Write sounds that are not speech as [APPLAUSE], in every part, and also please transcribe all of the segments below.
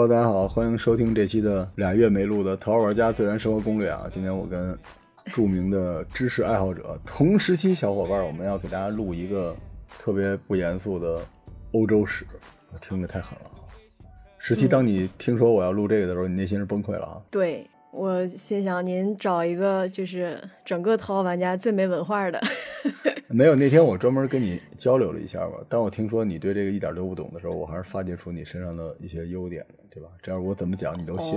Hello，大家好，欢迎收听这期的俩月没录的《淘宝玩家自然生活攻略》啊。今天我跟著名的知识爱好者、同时期小伙伴，我们要给大家录一个特别不严肃的欧洲史。我听着太狠了。十七，当你听说我要录这个的时候，你内心是崩溃了啊？对我心想，您找一个就是整个淘宝玩家最没文化的。[LAUGHS] 没有，那天我专门跟你交流了一下吧。当我听说你对这个一点都不懂的时候，我还是发掘出你身上的一些优点的，对吧？这样我怎么讲你都信。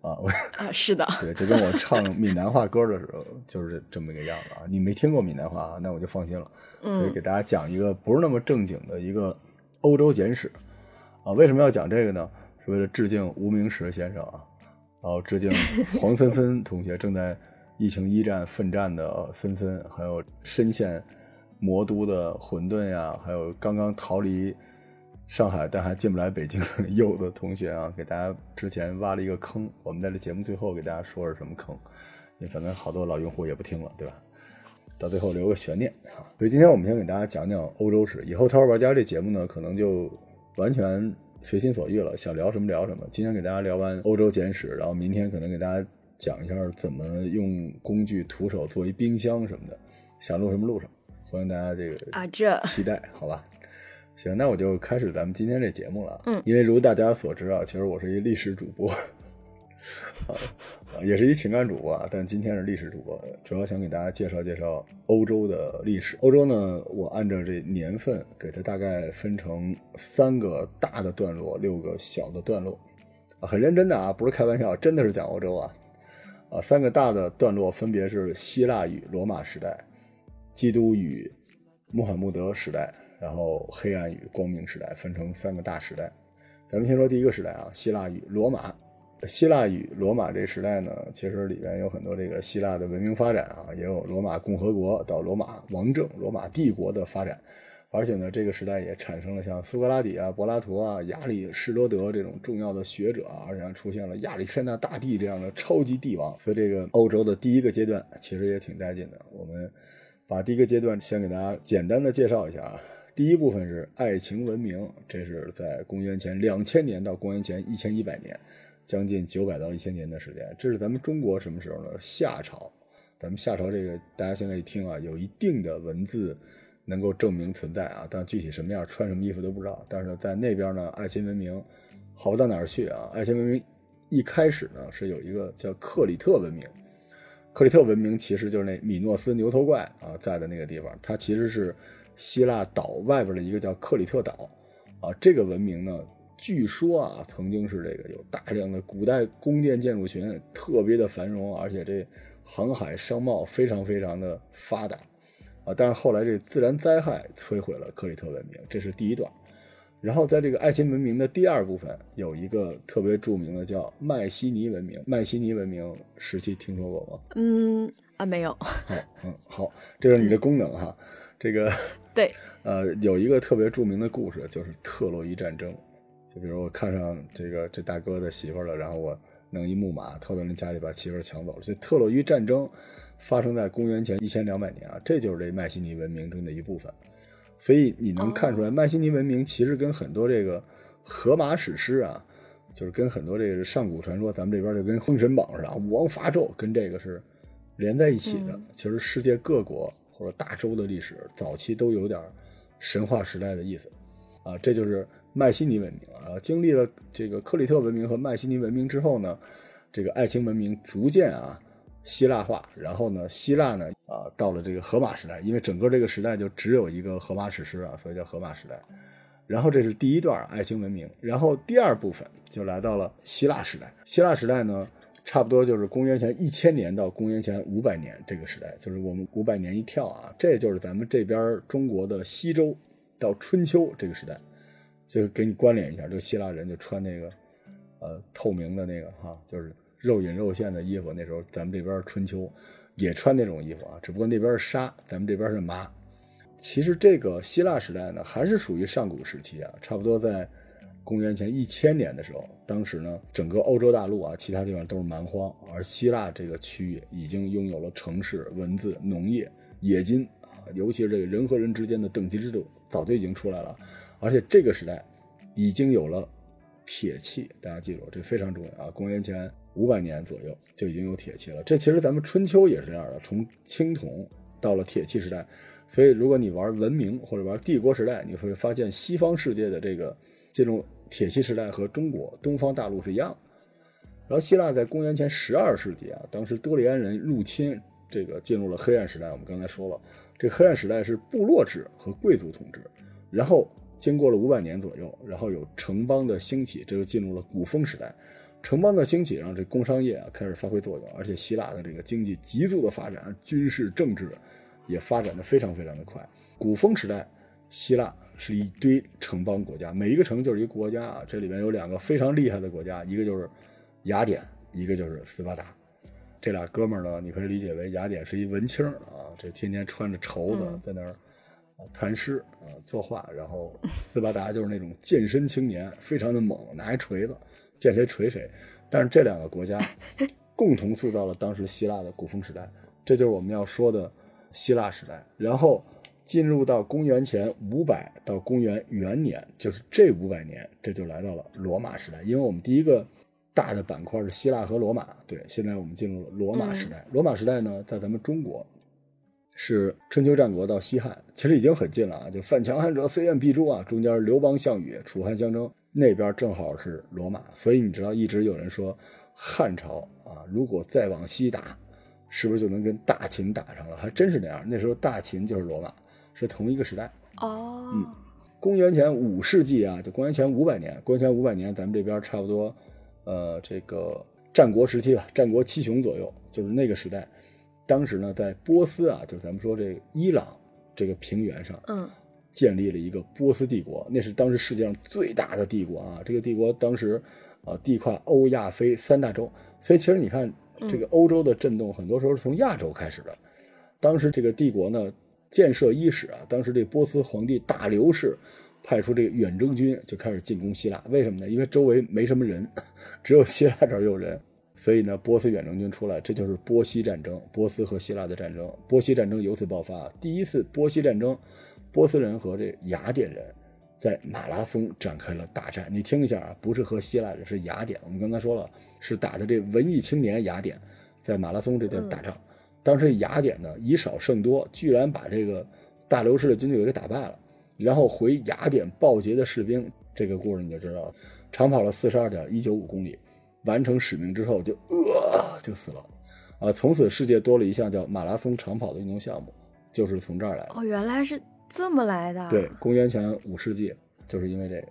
啊，我啊，是的，对，就跟我唱闽南话歌的时候就是这么个样子啊。你没听过闽南话啊，那我就放心了。所以给大家讲一个不是那么正经的一个欧洲简史啊。为什么要讲这个呢？是为了致敬无名石先生啊，然后致敬黄森森同学，正在疫情一战奋战的森森，还有深陷魔都的混沌呀，还有刚刚逃离。上海但还进不来北京的柚子同学啊，给大家之前挖了一个坑，我们在这节目最后给大家说是什么坑，因为反正好多老用户也不听了，对吧？到最后留个悬念啊。所以今天我们先给大家讲讲欧洲史，以后淘宝玩家这节目呢，可能就完全随心所欲了，想聊什么聊什么。今天给大家聊完欧洲简史，然后明天可能给大家讲一下怎么用工具徒手做一冰箱什么的，想录什么录什么，欢迎大家这个啊这期待，好吧？行，那我就开始咱们今天这节目了。嗯，因为如大家所知啊，其实我是一历史主播，[LAUGHS] 啊，也是一情感主播啊。但今天是历史主播，主要想给大家介绍介绍欧洲的历史。欧洲呢，我按照这年份给它大概分成三个大的段落，六个小的段落，啊，很认真的啊，不是开玩笑，真的是讲欧洲啊。啊，三个大的段落分别是希腊与罗马时代、基督与穆罕默德时代。然后黑暗与光明时代分成三个大时代，咱们先说第一个时代啊，希腊与罗马。希腊与罗马这时代呢，其实里边有很多这个希腊的文明发展啊，也有罗马共和国到罗马王政、罗马帝国的发展。而且呢，这个时代也产生了像苏格拉底啊、柏拉图啊、亚里士多德这种重要的学者啊，而且还出现了亚历山大大帝这样的超级帝王。所以这个欧洲的第一个阶段其实也挺带劲的。我们把第一个阶段先给大家简单的介绍一下啊。第一部分是爱情文明，这是在公元前两千年到公元前一千一百年，将近九百到一千年的时间。这是咱们中国什么时候呢？夏朝。咱们夏朝这个，大家现在一听啊，有一定的文字能够证明存在啊，但具体什么样，穿什么衣服都不知道。但是在那边呢，爱情文明好不到哪儿去啊。爱情文明一开始呢，是有一个叫克里特文明。克里特文明其实就是那米诺斯牛头怪啊在的那个地方，它其实是。希腊岛外边的一个叫克里特岛，啊，这个文明呢，据说啊，曾经是这个有大量的古代宫殿建筑群，特别的繁荣，而且这航海商贸非常非常的发达，啊，但是后来这自然灾害摧毁了克里特文明，这是第一段。然后在这个爱琴文明的第二部分，有一个特别著名的叫迈锡尼文明。迈锡尼文明时期听说过吗？嗯啊，没有。好，嗯，好，这是你的功能哈。这个对，[LAUGHS] 呃，有一个特别著名的故事，就是特洛伊战争。就比如我看上这个这大哥的媳妇了，然后我弄一木马偷到人家里把媳妇抢走了。这特洛伊战争发生在公元前一千两百年啊，这就是这迈锡尼文明中的一部分。所以你能看出来，迈锡尼文明其实跟很多这个荷马史诗啊，就是跟很多这个上古传说，咱们这边就跟封神榜似的，武王伐纣跟这个是连在一起的。其实世界各国。或者大洲的历史早期都有点神话时代的意思，啊，这就是迈锡尼文明啊。经历了这个克里特文明和迈锡尼文明之后呢，这个爱情文明逐渐啊希腊化，然后呢，希腊呢啊到了这个荷马时代，因为整个这个时代就只有一个荷马史诗啊，所以叫荷马时代。然后这是第一段爱情文明，然后第二部分就来到了希腊时代。希腊时代呢？差不多就是公元前一千年到公元前五百年这个时代，就是我们五百年一跳啊，这就是咱们这边中国的西周到春秋这个时代，就给你关联一下，就希腊人就穿那个呃透明的那个哈，就是肉隐肉现的衣服。那时候咱们这边春秋也穿那种衣服啊，只不过那边是纱，咱们这边是麻。其实这个希腊时代呢，还是属于上古时期啊，差不多在。公元前一千年的时候，当时呢，整个欧洲大陆啊，其他地方都是蛮荒，而希腊这个区域已经拥有了城市、文字、农业、冶金啊，尤其是这个人和人之间的等级制度早就已经出来了，而且这个时代已经有了铁器，大家记住这非常重要啊！公元前五百年左右就已经有铁器了。这其实咱们春秋也是这样的，从青铜到了铁器时代。所以如果你玩文明或者玩帝国时代，你会发现西方世界的这个进入铁器时代和中国东方大陆是一样的。然后希腊在公元前十二世纪啊，当时多利安人入侵，这个进入了黑暗时代。我们刚才说了，这黑暗时代是部落制和贵族统治。然后经过了五百年左右，然后有城邦的兴起，这就进入了古风时代。城邦的兴起让这工商业啊开始发挥作用，而且希腊的这个经济急速的发展，军事政治也发展的非常非常的快。古风时代，希腊是一堆城邦国家，每一个城就是一个国家啊。这里面有两个非常厉害的国家，一个就是雅典，一个就是斯巴达。这俩哥们儿呢，你可以理解为雅典是一文青啊，这天天穿着绸子在那儿。弹诗啊，作画，然后斯巴达就是那种健身青年，非常的猛，拿一锤子，见谁锤谁。但是这两个国家 [LAUGHS] 共同塑造了当时希腊的古风时代，这就是我们要说的希腊时代。然后进入到公元前五百到公元元年，就是这五百年，这就来到了罗马时代。因为我们第一个大的板块是希腊和罗马，对，现在我们进入了罗马时代。罗马时代呢，在咱们中国。是春秋战国到西汉，其实已经很近了啊！就犯强汉者，虽远必诛啊！中间刘邦、项羽、楚汉相争，那边正好是罗马，所以你知道，一直有人说汉朝啊，如果再往西打，是不是就能跟大秦打上了？还真是那样。那时候大秦就是罗马，是同一个时代。哦，嗯，公元前五世纪啊，就公元前五百年，公元前五百年，咱们这边差不多，呃，这个战国时期吧，战国七雄左右，就是那个时代。当时呢，在波斯啊，就是咱们说这个伊朗这个平原上，嗯，建立了一个波斯帝国，那是当时世界上最大的帝国啊。这个帝国当时啊，地跨欧亚非三大洲，所以其实你看这个欧洲的震动，很多时候是从亚洲开始的。当时这个帝国呢，建设伊始啊，当时这波斯皇帝大流士派出这个远征军就开始进攻希腊，为什么呢？因为周围没什么人，[LAUGHS] 只有希腊这儿有人。所以呢，波斯远征军出来，这就是波西战争，波斯和希腊的战争。波西战争由此爆发。第一次波西战争，波斯人和这雅典人在马拉松展开了大战。你听一下啊，不是和希腊人，是雅典。我们刚才说了，是打的这文艺青年雅典，在马拉松这段打仗。当时雅典呢以少胜多，居然把这个大流士的军队给打败了，然后回雅典报捷的士兵，这个故事你就知道了，长跑了四十二点一九五公里。完成使命之后就呃就死了，啊！从此世界多了一项叫马拉松长跑的运动项目，就是从这儿来的。哦，原来是这么来的。对，公元前五世纪就是因为这个。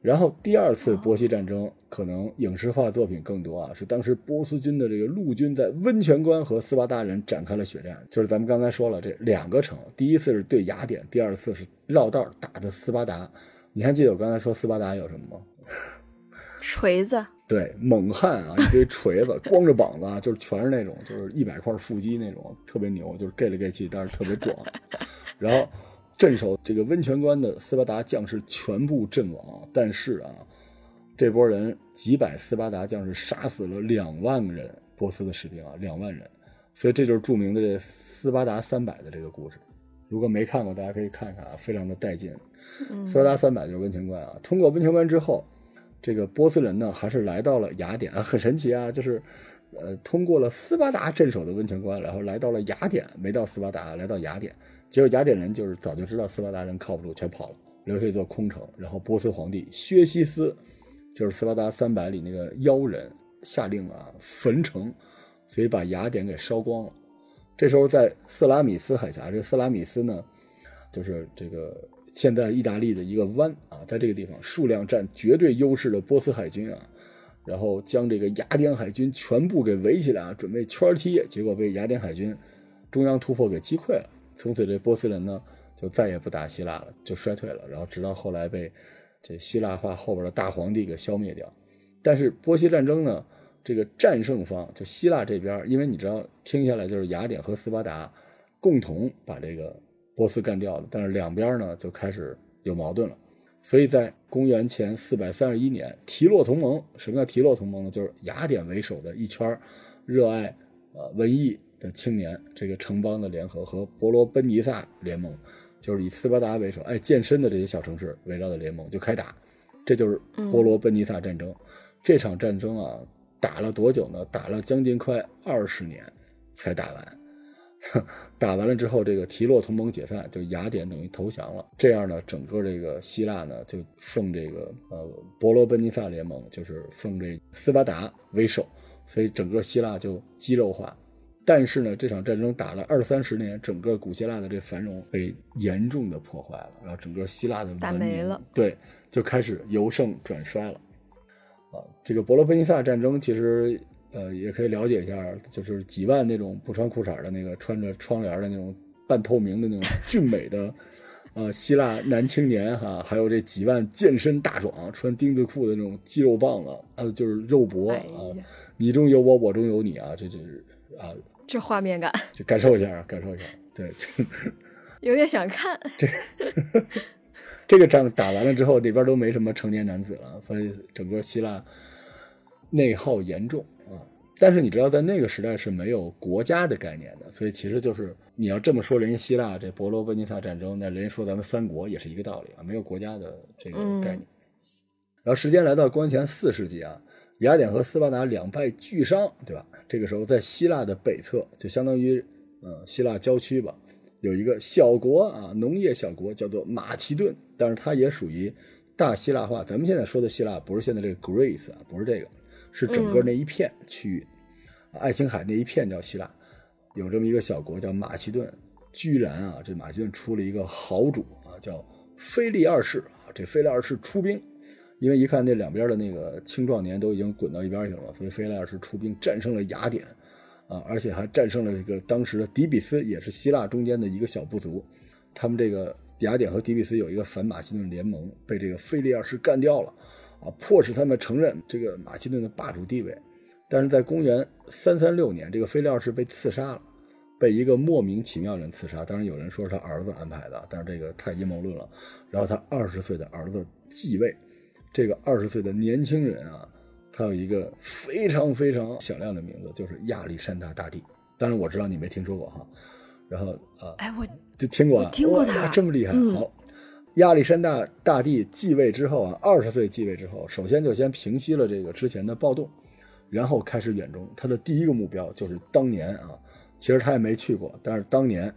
然后第二次波西战争可能影视化作品更多啊，是当时波斯军的这个陆军在温泉关和斯巴达人展开了血战。就是咱们刚才说了这两个城，第一次是对雅典，第二次是绕道打的斯巴达。你还记得我刚才说斯巴达有什么吗？锤子。对，猛汉啊，一堆锤子，[LAUGHS] 光着膀子，就是全是那种，就是一百块腹肌那种，特别牛，就是盖里盖气，但是特别壮。然后镇守这个温泉关的斯巴达将士全部阵亡，但是啊，这波人几百斯巴达将士杀死了两万人波斯的士兵啊，两万人，所以这就是著名的这斯巴达三百的这个故事。如果没看过，大家可以看看啊，非常的带劲。斯巴达三百就是温泉关啊，通过温泉关之后。这个波斯人呢，还是来到了雅典啊，很神奇啊，就是，呃，通过了斯巴达镇守的温泉关，然后来到了雅典，没到斯巴达，来到雅典，结果雅典人就是早就知道斯巴达人靠不住，全跑了，留下一座空城。然后波斯皇帝薛西斯，就是斯巴达三百里那个妖人，下令啊焚城，所以把雅典给烧光了。这时候在色拉米斯海峡，这个色拉米斯呢，就是这个。现在意大利的一个湾啊，在这个地方数量占绝对优势的波斯海军啊，然后将这个雅典海军全部给围起来啊，准备圈踢，结果被雅典海军中央突破给击溃了。从此这波斯人呢就再也不打希腊了，就衰退了。然后直到后来被这希腊化后边的大皇帝给消灭掉。但是波西战争呢，这个战胜方就希腊这边，因为你知道听下来就是雅典和斯巴达共同把这个。波斯干掉了，但是两边呢就开始有矛盾了，所以在公元前四百三十一年，提洛同盟。什么叫提洛同盟呢？就是雅典为首的一圈热爱呃文艺的青年，这个城邦的联合和伯罗奔尼撒联盟，就是以斯巴达为首爱健身的这些小城市围绕的联盟就开打。这就是伯罗奔尼撒战争。这场战争啊，打了多久呢？打了将近快二十年才打完。[LAUGHS] 打完了之后，这个提洛同盟解散，就雅典等于投降了。这样呢，整个这个希腊呢，就奉这个呃伯罗奔尼撒联盟，就是奉这斯巴达为首，所以整个希腊就肌肉化。但是呢，这场战争打了二三十年，整个古希腊的这繁荣被严重的破坏了，然后整个希腊的打没了，对，就开始由盛转衰了。啊，这个伯罗奔尼撒战争其实。呃，也可以了解一下，就是几万那种不穿裤衩的那个穿着窗帘的那种半透明的那种俊美的，[LAUGHS] 呃，希腊男青年哈，还有这几万健身大壮穿丁字裤的那种肌肉棒子，呃，就是肉搏啊，你中有我，我中有你啊，这这是啊，这画面感，就感受一下，感受一下，对，[LAUGHS] 有点想看。这 [LAUGHS] 这个仗打完了之后，那边都没什么成年男子了，所以整个希腊内耗严重啊。但是你知道，在那个时代是没有国家的概念的，所以其实就是你要这么说，人家希腊这伯罗奔尼撒战争，那人家说咱们三国也是一个道理啊，没有国家的这个概念。然后时间来到公元前四世纪啊，雅典和斯巴达两败俱伤，对吧？这个时候在希腊的北侧，就相当于呃希腊郊区吧，有一个小国啊，农业小国叫做马其顿，但是它也属于大希腊化。咱们现在说的希腊不是现在这个 Greece 啊，不是这个。是整个那一片区域，爱琴海那一片叫希腊，有这么一个小国叫马其顿，居然啊，这马其顿出了一个豪主啊，叫菲利二世啊，这菲利二世出兵，因为一看那两边的那个青壮年都已经滚到一边去了，所以菲利二世出兵战胜了雅典，啊，而且还战胜了这个当时的底比斯，也是希腊中间的一个小部族，他们这个雅典和底比斯有一个反马其顿联盟，被这个菲利二世干掉了。啊，迫使他们承认这个马其顿的霸主地位，但是在公元三三六年，这个菲利二世被刺杀了，被一个莫名其妙人刺杀。当然有人说是他儿子安排的，但是这个太阴谋论了。然后他二十岁的儿子继位，这个二十岁的年轻人啊，他有一个非常非常响亮的名字，就是亚历山大大帝。当然我知道你没听说过哈。然后啊，哎，我就听过，听过他这么厉害，好。亚历山大大帝继位之后啊，二十岁继位之后，首先就先平息了这个之前的暴动，然后开始远征。他的第一个目标就是当年啊，其实他也没去过，但是当年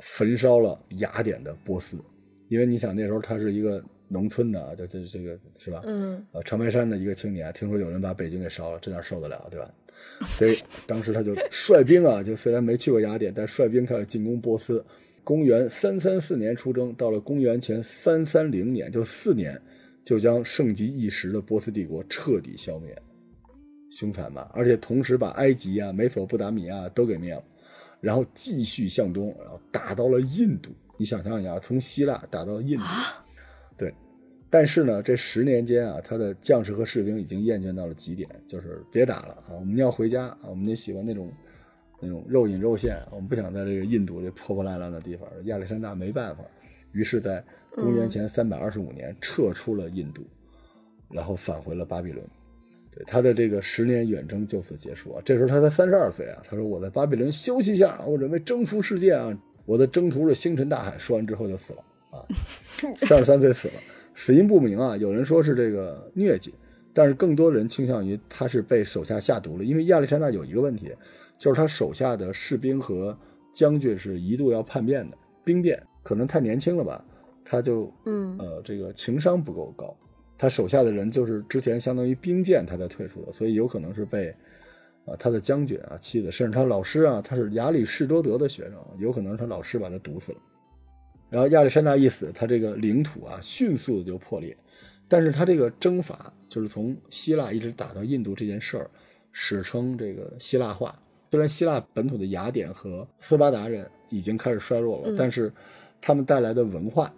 焚烧了雅典的波斯，因为你想那时候他是一个农村的，就这这个是吧？嗯。呃，长白山的一个青年，听说有人把北京给烧了，这哪受得了，对吧？所以当时他就 [LAUGHS] 率兵啊，就虽然没去过雅典，但率兵开始进攻波斯。公元三三四年出征，到了公元前三三零年，就四年，就将盛极一时的波斯帝国彻底消灭，凶残吧？而且同时把埃及啊、美索不达米亚都给灭了，然后继续向东，然后打到了印度。你想象一下，从希腊打到印度，对。但是呢，这十年间啊，他的将士和士兵已经厌倦到了极点，就是别打了啊，我们要回家啊，我们就喜欢那种。那种肉隐肉现，我们不想在这个印度这破破烂烂的地方。亚历山大没办法，于是，在公元前三百二十五年撤出了印度，然后返回了巴比伦。对他的这个十年远征就此结束啊。这时候他才三十二岁啊。他说：“我在巴比伦休息一下，我准备征服世界啊！我的征途是星辰大海。”说完之后就死了啊，三十三岁死了，死因不明啊。有人说是这个疟疾，但是更多人倾向于他是被手下下毒了，因为亚历山大有一个问题。就是他手下的士兵和将军是一度要叛变的，兵变可能太年轻了吧，他就嗯呃这个情商不够高，他手下的人就是之前相当于兵谏他才退出的，所以有可能是被啊他的将军啊妻子甚至他老师啊他是亚里士多德的学生，有可能是他老师把他毒死了。然后亚历山大一死，他这个领土啊迅速的就破裂，但是他这个征伐就是从希腊一直打到印度这件事儿，史称这个希腊化。虽然希腊本土的雅典和斯巴达人已经开始衰弱了，但是他们带来的文化、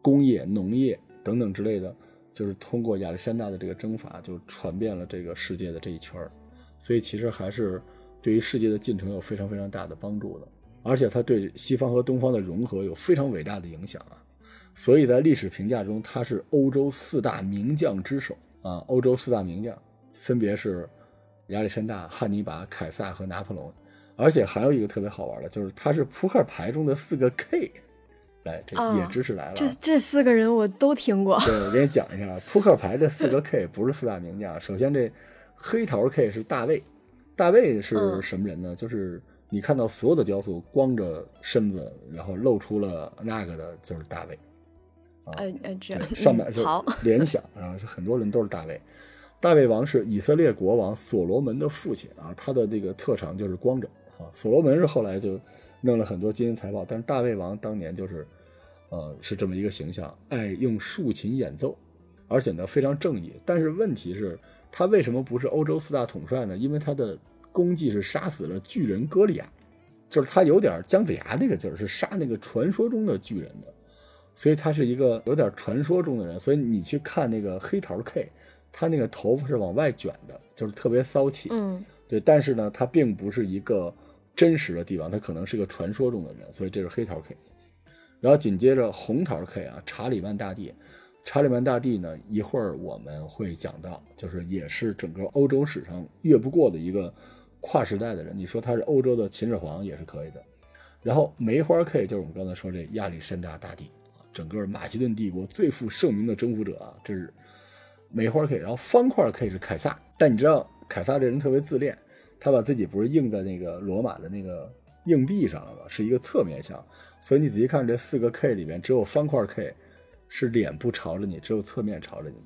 工业、农业等等之类的，就是通过亚历山大的这个征伐，就传遍了这个世界的这一圈儿。所以其实还是对于世界的进程有非常非常大的帮助的，而且他对西方和东方的融合有非常伟大的影响啊。所以在历史评价中，他是欧洲四大名将之首啊。欧洲四大名将分别是。亚历山大、汉尼拔、凯撒和拿破仑，而且还有一个特别好玩的，就是他是扑克牌中的四个 K，来，这啊野知识来了啊。这这四个人我都听过。对，我给你讲一下，扑克牌这四个 K 不是四大名将。首先，这黑桃 K 是大卫，大卫是嗯什么人呢？就是你看到所有的雕塑光着身子，然后露出了那个的，就是大卫。哎哎，这样上百是联想啊，是很多人都是大卫。大卫王是以色列国王所罗门的父亲啊，他的这个特长就是光着啊。所罗门是后来就弄了很多金银财宝，但是大卫王当年就是，呃，是这么一个形象，爱用竖琴演奏，而且呢非常正义。但是问题是，他为什么不是欧洲四大统帅呢？因为他的功绩是杀死了巨人歌利亚，就是他有点姜子牙那个劲儿，是杀那个传说中的巨人的。所以他是一个有点传说中的人，所以你去看那个黑桃 K，他那个头发是往外卷的，就是特别骚气。嗯对，但是呢，他并不是一个真实的帝王，他可能是个传说中的人，所以这是黑桃 K。然后紧接着红桃 K 啊，查理曼大帝，查理曼大帝呢，一会儿我们会讲到，就是也是整个欧洲史上越不过的一个跨时代的人。你说他是欧洲的秦始皇也是可以的。然后梅花 K 就是我们刚才说这亚历山大大帝啊，整个马其顿帝国最负盛名的征服者啊，这是梅花 K。然后方块 K 是凯撒，但你知道凯撒这人特别自恋，他把自己不是印在那个罗马的那个硬币上了吗？是一个侧面像，所以你仔细看这四个 K 里面，只有方块 K 是脸部朝着你，只有侧面朝着你，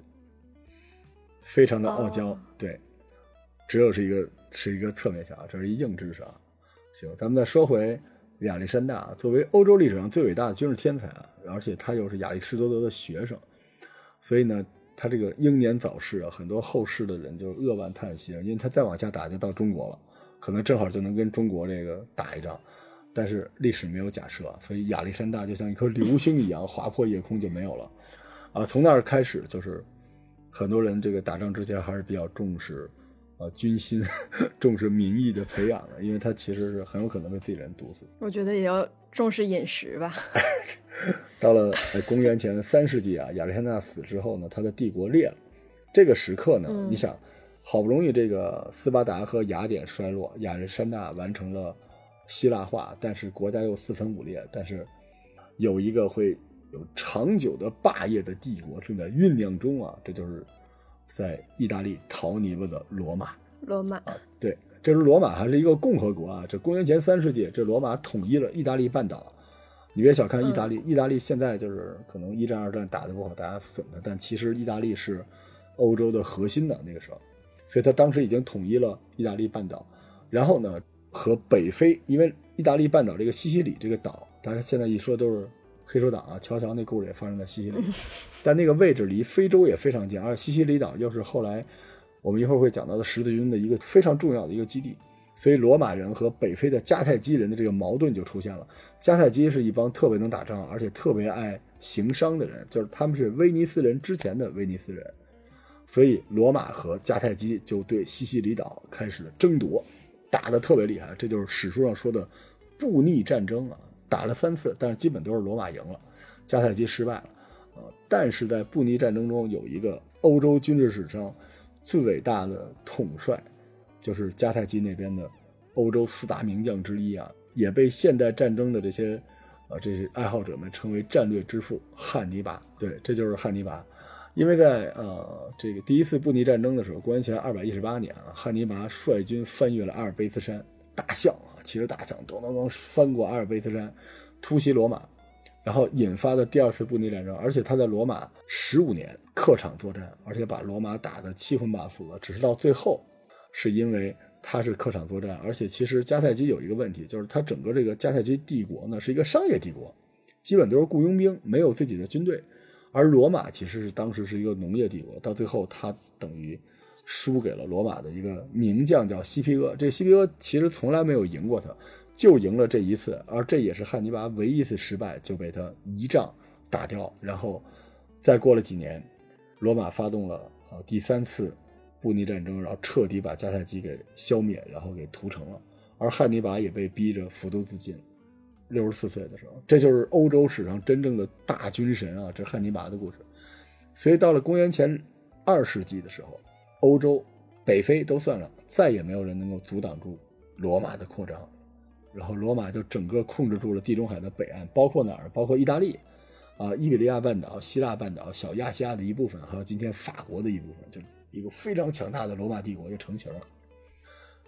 非常的傲娇。哦对，只有是一个是一个侧面像，这是一硬知识啊。行，咱们再说回亚历山大，作为欧洲历史上最伟大的军事天才啊，而且他又是亚里士多德的学生，所以呢，他这个英年早逝啊，很多后世的人就扼腕叹息，因为他再往下打就到中国了，可能正好就能跟中国这个打一仗，但是历史没有假设，所以亚历山大就像一颗流星一样划破夜空就没有了，啊，从那儿开始就是很多人这个打仗之前还是比较重视。啊，军心 [LAUGHS] 重视民意的培养了，因为他其实是很有可能被自己人毒死。我觉得也要重视饮食吧。到了呃公元前三世纪啊，亚历山大死之后呢，他的帝国裂了。这个时刻呢，嗯你想，好不容易这个斯巴达和雅典衰落，亚历山大完成了希腊化，但是国家又四分五裂，但是有一个会有长久的霸业的帝国正在酝酿中啊，这就是在意大利淘泥巴的罗马。罗马，对，这是罗马还是一个共和国啊？这公元前三世纪，这罗马统一了意大利半岛。你别小看意大利，意大利现在就是可能一战、二战打得不好，大家损的，但其实意大利是欧洲的核心的那个时候，所以他当时已经统一了意大利半岛。然后呢，和北非，因为意大利半岛这个西西里这个岛，大家现在一说都是黑手党啊，乔乔那故事也发生在西西里，[LAUGHS] 但那个位置离非洲也非常近，而西西里岛又是后来我们一会儿会讲到的十字军的一个非常重要的一个基地，所以罗马人和北非的迦太基人的这个矛盾就出现了。迦太基是一帮特别能打仗，而且特别爱行商的人，就是他们是威尼斯人之前的威尼斯人，所以罗马和迦太基就对西西里岛开始了争夺，打得特别厉害，这就是史书上说的布匿战争啊，打了三次，但是基本都是罗马赢了，迦太基失败了。呃，但是在布尼战争中有一个欧洲军事史上最伟大的统帅，就是迦太基那边的欧洲四大名将之一啊，也被现代战争的这些啊这些爱好者们称为战略之父汉尼拔。对，这就是汉尼拔。因为在呃这个第一次布尼战争的时候，公元前二百一十八年啊，汉尼拔率军翻越了阿尔卑斯山，大象，骑着大象咚咚咚翻过阿尔卑斯山，突袭罗马，然后引发的第二次布匿战争，而且他在罗马十五年客场作战，而且把罗马打得七荤八素的，只是到最后，是因为他是客场作战，而且其实迦太基有一个问题，就是他整个这个迦太基帝国呢是一个商业帝国，基本都是雇佣兵，没有自己的军队，而罗马其实是当时是一个农业帝国，到最后他等于输给了罗马的一个名将叫西皮厄，这个西皮厄其实从来没有赢过他。就赢了这一次，而这也是汉尼拔唯一一次失败，就被他一仗打掉。然后，再过了几年，罗马发动了啊第三次布匿战争，然后彻底把迦太基给消灭，然后给屠城了。而汉尼拔也被逼着服毒自尽。六十四岁的时候，这就是欧洲史上真正的大军神啊！这汉尼拔的故事。所以到了公元前二世纪的时候，欧洲、北非都算上，再也没有人能够阻挡住罗马的扩张。然后罗马就整个控制住了地中海的北岸，包括哪儿？包括意大利，啊，伊比利亚半岛、希腊半岛、小亚细亚的一部分，还有今天法国的一部分，就一个非常强大的罗马帝国就成型了。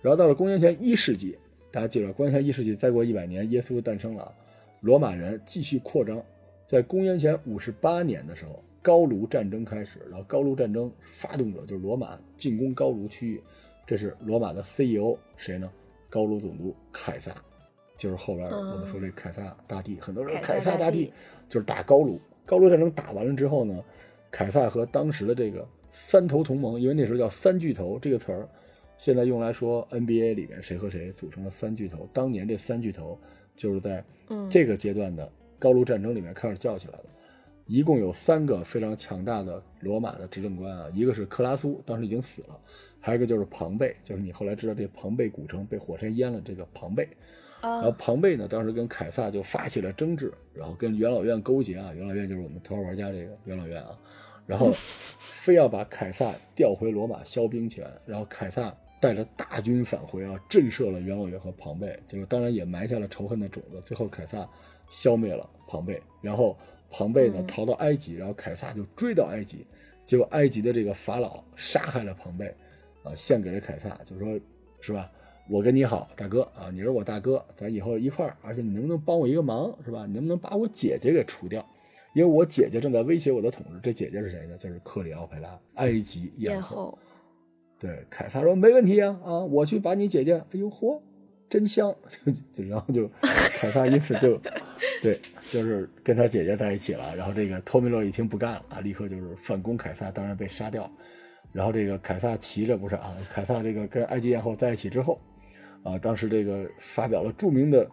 然后到了公元前一世纪，大家记住，公元前一世纪再过一百年，耶稣诞生了，罗马人继续扩张，在公元前五十八年的时候，高卢战争开始，然后高卢战争发动者就是罗马进攻高卢区域，这是罗马的 CEO 谁呢？高卢总督凯撒，就是后边我们说这凯撒大帝，很多人凯撒大帝就是打高卢，高卢战争打完了之后呢，凯撒和当时的这个三头同盟，因为那时候叫三巨头这个词儿。现在用来说 NBA 里面谁和谁组成了三巨头，当年这三巨头就是在这个阶段的高卢战争里面开始叫起来的。一共有三个非常强大的罗马的执政官啊，一个是克拉苏，当时已经死了；还有一个就是庞贝，就是你后来知道这庞贝古城被火山淹了这个庞贝。然后庞贝呢，当时跟凯撒就发起了争执，然后跟元老院勾结啊，元老院就是我们头号玩家这个元老院啊，然后 [LAUGHS] 非要把凯撒调回罗马削兵权，然后凯撒。带着大军返回啊，震慑了元老院和庞贝，结果当然也埋下了仇恨的种子。最后凯撒消灭了庞贝，然后庞贝呢逃到埃及，然后凯撒就追到埃及，结果埃及的这个法老杀害了庞贝，啊，献给了凯撒，就说，是吧？我跟你好，大哥啊，你是我大哥，咱以后一块儿，而且你能不能帮我一个忙，是吧？你能不能把我姐姐给除掉？因为我姐姐正在威胁我的统治。这姐姐是谁呢？就是克里奥佩拉，埃及艳后。对，凯撒说没问题啊啊，我去把你姐姐，哎呦嚯，真香，[LAUGHS] 就然后就凯撒因此就，[LAUGHS] 对，就是跟他姐姐在一起了。然后这个托米洛一听不干了啊，立刻就是反攻凯撒，当然被杀掉。然后这个凯撒骑着不是啊，凯撒这个跟埃及艳后在一起之后，啊，当时这个发表了著名的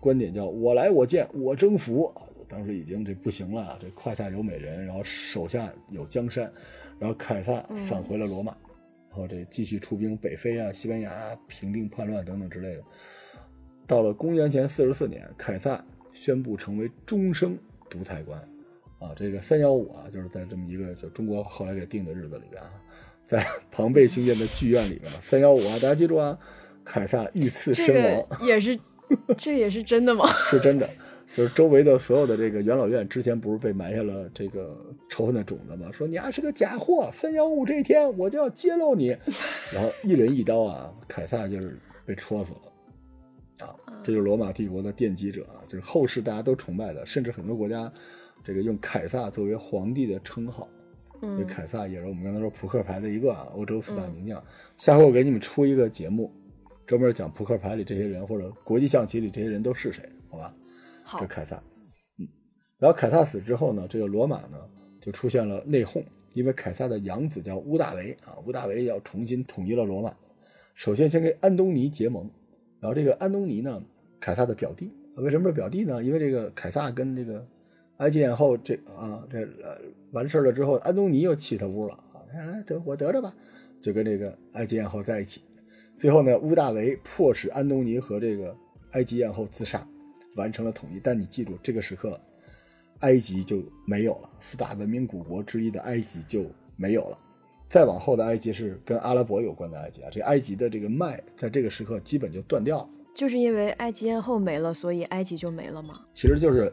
观点，叫我来我见我征服。当时已经这不行了，这胯下有美人，然后手下有江山，然后凯撒返回了罗马。然后这继续出兵北非啊、西班牙平定叛乱等等之类的。到了公元前四十四年，凯撒宣布成为终生独裁官。啊，这个三幺五啊，就是在这么一个就中国后来给定的日子里边啊，在庞贝兴建的剧院里边，三幺五啊，大家记住啊，凯撒遇刺身亡，也是，[LAUGHS] 这也是真的吗？是真的。就是周围的所有的这个元老院之前不是被埋下了这个仇恨的种子吗？说你还是个假货，三幺五这一天我就要揭露你，然后一人一刀啊，凯撒就是被戳死了，啊，这就是罗马帝国的奠基者啊，就是后世大家都崇拜的，甚至很多国家这个用凯撒作为皇帝的称号，所以凯撒也是我们刚才说扑克牌的一个啊，欧洲四大名将。下回我给你们出一个节目，专门讲扑克牌里这些人或者国际象棋里这些人都是谁，好吧？好这凯撒，嗯，然后凯撒死之后呢，这个罗马呢就出现了内讧，因为凯撒的养子叫屋大维啊，屋大维要重新统一了罗马，首先先跟安东尼结盟，然后这个安东尼呢，凯撒的表弟，为什么是表弟呢？因为这个凯撒跟这个埃及艳后这啊这呃完事了之后，安东尼又去他屋了啊，来得我得着吧，就跟这个埃及艳后在一起，最后呢，乌大维迫使安东尼和这个埃及艳后自杀。完成了统一，但你记住，这个时刻，埃及就没有了。四大文明古国之一的埃及就没有了。再往后的埃及是跟阿拉伯有关的埃及啊，这埃及的这个脉在这个时刻基本就断掉了。就是因为埃及艳后没了，所以埃及就没了吗？其实就是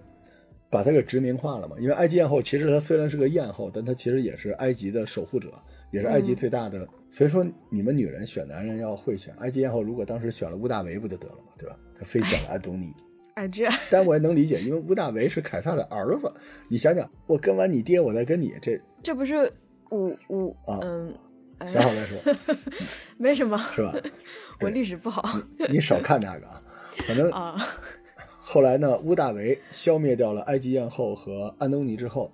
把它给殖民化了嘛。因为埃及艳后其实她虽然是个艳后，但她其实也是埃及的守护者，也是埃及最大的。所以说，你们女人选男人要会选。埃及艳后如果当时选了乌大维不就得了嘛，对吧？她非选了安东尼。[LAUGHS] 哎，这，但我也能理解，因为乌大维是凯撒的儿子。你想想，我跟完你爹，我再跟你，这这不是五五啊？嗯，想好再说，[LAUGHS] 没什么，是吧？[LAUGHS] 我历史不好，你少看那个啊。[LAUGHS] 反正啊，后来呢，屋大维消灭掉了埃及艳后和安东尼之后，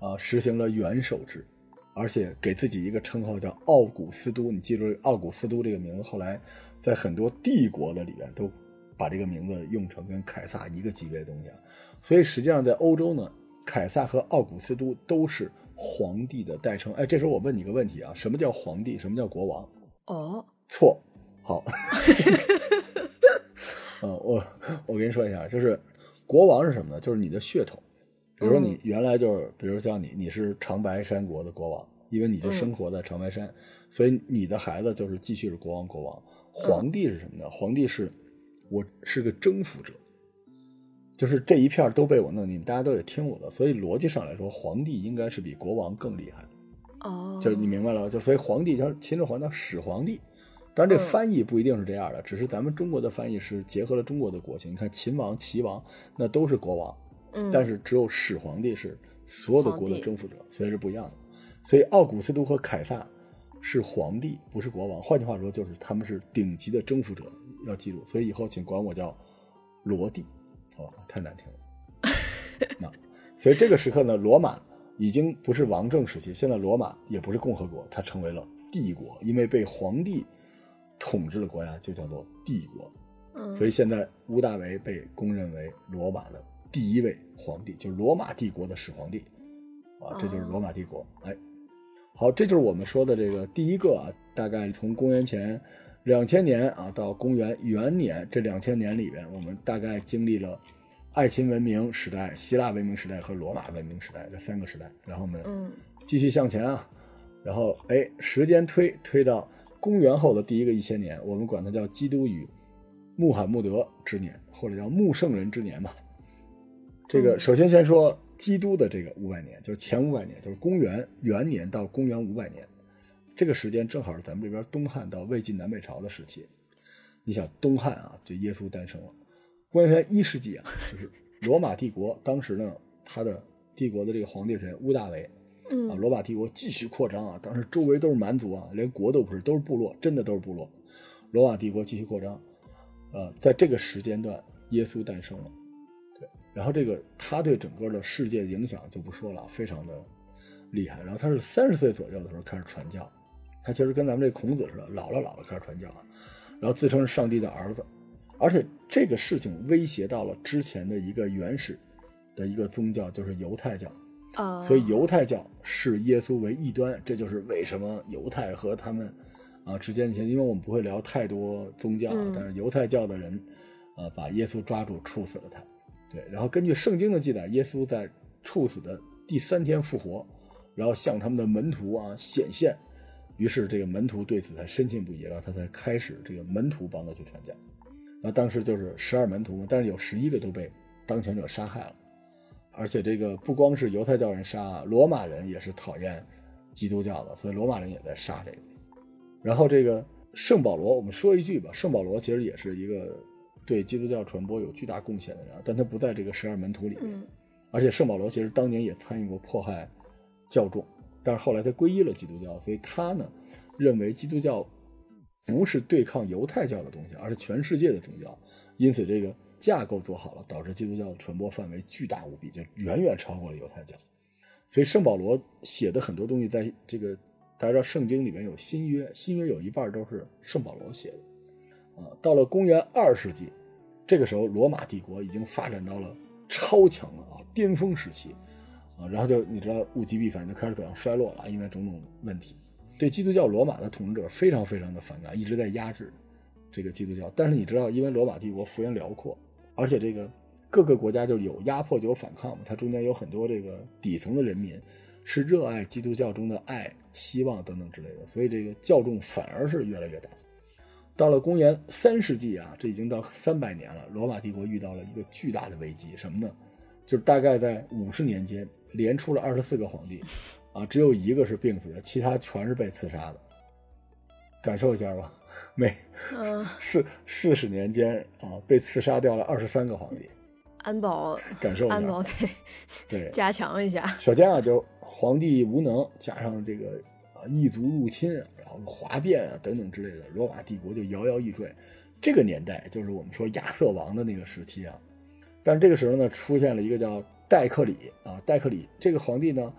啊，实行了元首制，而且给自己一个称号叫奥古斯都。你记住奥古斯都这个名字，后来在很多帝国的里边都。把这个名字用成跟凯撒一个级别的东西啊，所以实际上在欧洲呢，凯撒和奥古斯都都是皇帝的代称。哎，这时候我问你个问题啊，什么叫皇帝？什么叫国王？哦，错，好，嗯，[LAUGHS] 我我跟你说一下，就是国王是什么呢？就是你的血统，比如说你原来就是，比如像你，你是长白山国的国王，因为你就生活在长白山，所以你的孩子就是继续是国王。国王，皇帝是什么呢？皇帝是。我是个征服者，就是这一片都被我弄，你们大家都得听我的，所以逻辑上来说，皇帝应该是比国王更厉害。哦，就是你明白了，就所以皇帝叫秦始皇叫始皇帝，当然这翻译不一定是这样的，只是咱们中国的翻译是结合了中国的国情。你看秦王、齐王那都是国王，嗯，但是只有始皇帝是所有的国的征服者，所以是不一样的。所以奥古斯都和凯撒是皇帝，不是国王。换句话说，就是他们是顶级的征服者，要记住。所以以后请管我叫罗帝，好吧？太难听了。那所以这个时刻呢，罗马。已经不是王政时期，现在罗马也不是共和国，它成为了帝国，因为被皇帝统治的国家就叫做帝国。嗯，所以现在屋大维被公认为罗马的第一位皇帝，就是罗马帝国的始皇帝。啊，这就是罗马帝国。哎，好，这就是我们说的这个第一个啊，大概从公元前两千年啊到公元元年这两千年里边，我们大概经历了。爱琴文明时代、希腊文明时代和罗马文明时代这三个时代，然后我们继续向前啊，然后哎，时间推推到公元后的第一个一千年，我们管它叫基督与穆罕默德之年，或者叫穆圣人之年吧。这个首先先说基督的这个五百年，就是前五百年，就是公元元年到公元五百年，这个时间正好是咱们这边东汉到魏晋南北朝的时期。你想东汉啊，就耶稣诞生了。公元一世纪啊，就是罗马帝国当时呢，他的帝国的这个皇帝是谁屋大维，啊，罗马帝国继续扩张啊，当时周围都是蛮族啊，连国都不是，都是部落，真的都是部落。罗马帝国继续扩张，呃，在这个时间段，耶稣诞生了，对，然后这个他对整个的世界影响就不说了，非常的厉害。然后他是三十岁左右的时候开始传教，他其实跟咱们这孔子似的，老了老了开始传教，然后自称是上帝的儿子。而且这个事情威胁到了之前的一个原始的一个宗教，就是犹太教啊。所以犹太教视耶稣为异端，这就是为什么犹太和他们啊之间，因为我们不会聊太多宗教，但是犹太教的人啊把耶稣抓住处死了他。对，然后根据圣经的记载，耶稣在处死的第三天复活，然后向他们的门徒啊显现，于是这个门徒对此才深信不疑，然后他才开始这个门徒帮他去传教。那当时就是十二门徒嘛，但是有十一个都被当权者杀害了，而且这个不光是犹太教人杀，罗马人也是讨厌基督教的，所以罗马人也在杀这个。然后这个圣保罗，我们说一句吧，圣保罗其实也是一个对基督教传播有巨大贡献的人，但他不在这个十二门徒里面。而且圣保罗其实当年也参与过迫害教众，但是后来他皈依了基督教，所以他呢认为基督教。不是对抗犹太教的东西，而是全世界的宗教。因此，这个架构做好了，导致基督教的传播范围巨大无比，就远远超过了犹太教。所以，圣保罗写的很多东西，在这个大家知道，圣经里面有新约，新约有一半都是圣保罗写的。啊，到了公元二世纪，这个时候罗马帝国已经发展到了超强了啊，巅峰时期啊，然后就你知道物极必反，就开始走向衰落了，因为种种问题。对基督教罗马的统治者非常非常的反感，一直在压制这个基督教。但是你知道，因为罗马帝国幅员辽阔，而且这个各个国家就有压迫就有反抗嘛，它中间有很多这个底层的人民是热爱基督教中的爱、希望等等之类的，所以这个教众反而是越来越大。到了公元三世纪啊，这已经到三百年了，罗马帝国遇到了一个巨大的危机，什么呢？就是大概在五十年间，连出了二十四个皇帝。啊，只有一个是病死的，其他全是被刺杀的。感受一下吧，每 [LAUGHS] 四四十年间啊，被刺杀掉了二十三个皇帝。安保感受，安保得对加强一下。首先啊，就皇帝无能，加上这个啊异族入侵，然后哗变啊等等之类的，罗马帝国就摇摇欲坠。这个年代就是我们说亚瑟王的那个时期啊。但是这个时候呢，出现了一个叫戴克里啊，戴克里这个皇帝呢。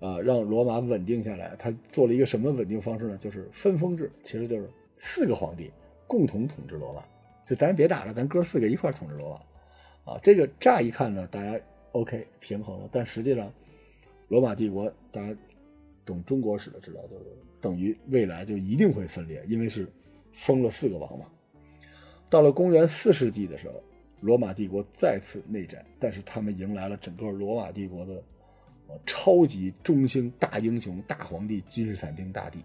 啊，让罗马稳定下来，他做了一个什么稳定方式呢？就是分封制，其实就是四个皇帝共同统治罗马。就咱别打了，咱哥四个一块统治罗马。啊，这个乍一看呢，大家 OK 平衡了，但实际上，罗马帝国大家懂中国史的知道，就是等于未来就一定会分裂，因为是封了四个王嘛。到了公元四世纪的时候，罗马帝国再次内战，但是他们迎来了整个罗马帝国的。超级中兴大英雄大皇帝君士坦丁大帝，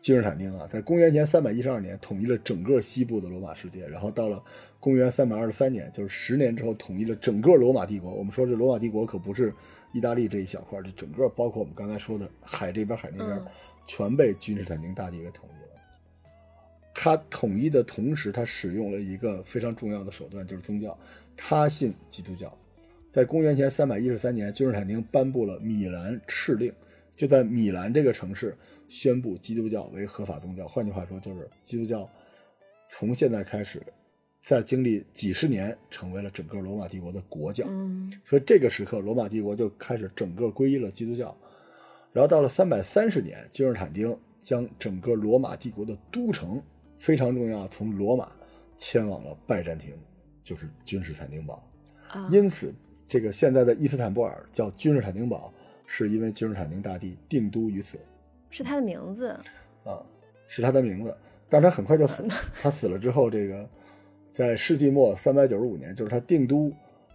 君士坦丁啊，在公元前三百一十二年统一了整个西部的罗马世界，然后到了公元三百二十三年，就是十年之后统一了整个罗马帝国。我们说这罗马帝国可不是意大利这一小块，这整个包括我们刚才说的海这边海那边，嗯全被君士坦丁大帝给统一了。他统一的同时，他使用了一个非常重要的手段，就是宗教，他信基督教。在公元前三百一十三年，君士坦丁颁布了米兰敕令，就在米兰这个城市宣布基督教为合法宗教。换句话说，就是基督教从现在开始，在经历几十年，成为了整个罗马帝国的国教。嗯所以这个时刻，罗马帝国就开始整个皈依了基督教。然后到了三百三十年，君士坦丁将整个罗马帝国的都城非常重要，从罗马迁往了拜占庭，就是君士坦丁堡。啊，因此，这个现在的伊斯坦布尔叫君士坦丁堡，是因为君士坦丁大帝定都于此是他的名字。啊，是他的名字。但是他很快就死了。他死了之后，这个在世纪末三百九十五年，就是他定都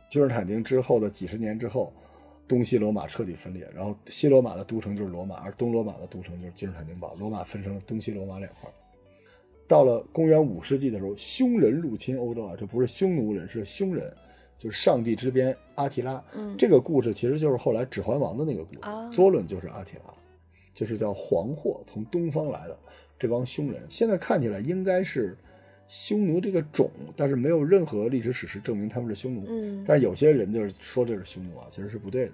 君士坦丁之后的几十年之后，东西罗马彻底分裂，然后西罗马的都城就是罗马，而东罗马的都城就是君士坦丁堡。罗马分成了东西罗马两块。到了公元五世纪的时候，匈人入侵欧洲啊，这不是匈奴人，是匈人，就是上帝之鞭阿提拉。嗯这个故事其实就是后来《指环王》的那个故事，啊佐伦就是阿提拉，就是叫黄祸从东方来的这帮匈人。现在看起来应该是匈奴这个种，但是没有任何历史史实证明他们是匈奴。嗯但是有些人就是说这是匈奴啊，其实是不对的。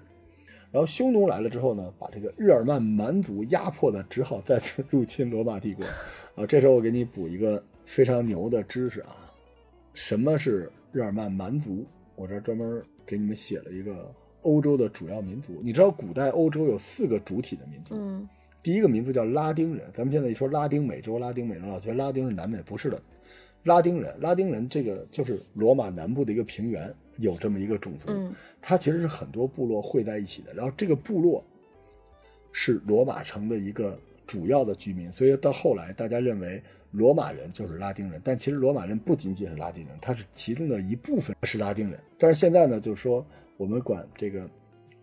然后匈奴来了之后呢，把这个日耳曼蛮族压迫的，只好再次入侵罗马帝国。[LAUGHS] 啊，这时候我给你补一个非常牛的知识啊，什么是日耳曼蛮族？我这儿专门给你们写了一个欧洲的主要民族。你知道古代欧洲有四个主体的民族，嗯第一个民族叫拉丁人，咱们现在一说拉丁美洲，拉丁美洲老觉得拉丁是南美，不是的。拉丁人，拉丁人这个就是罗马南部的一个平原，有这么一个种族，嗯它其实是很多部落汇在一起的。然后这个部落是罗马城的一个主要的居民，所以到后来大家认为罗马人就是拉丁人，但其实罗马人不仅仅是拉丁人，他是其中的一部分是拉丁人。但是现在呢，就是说我们管这个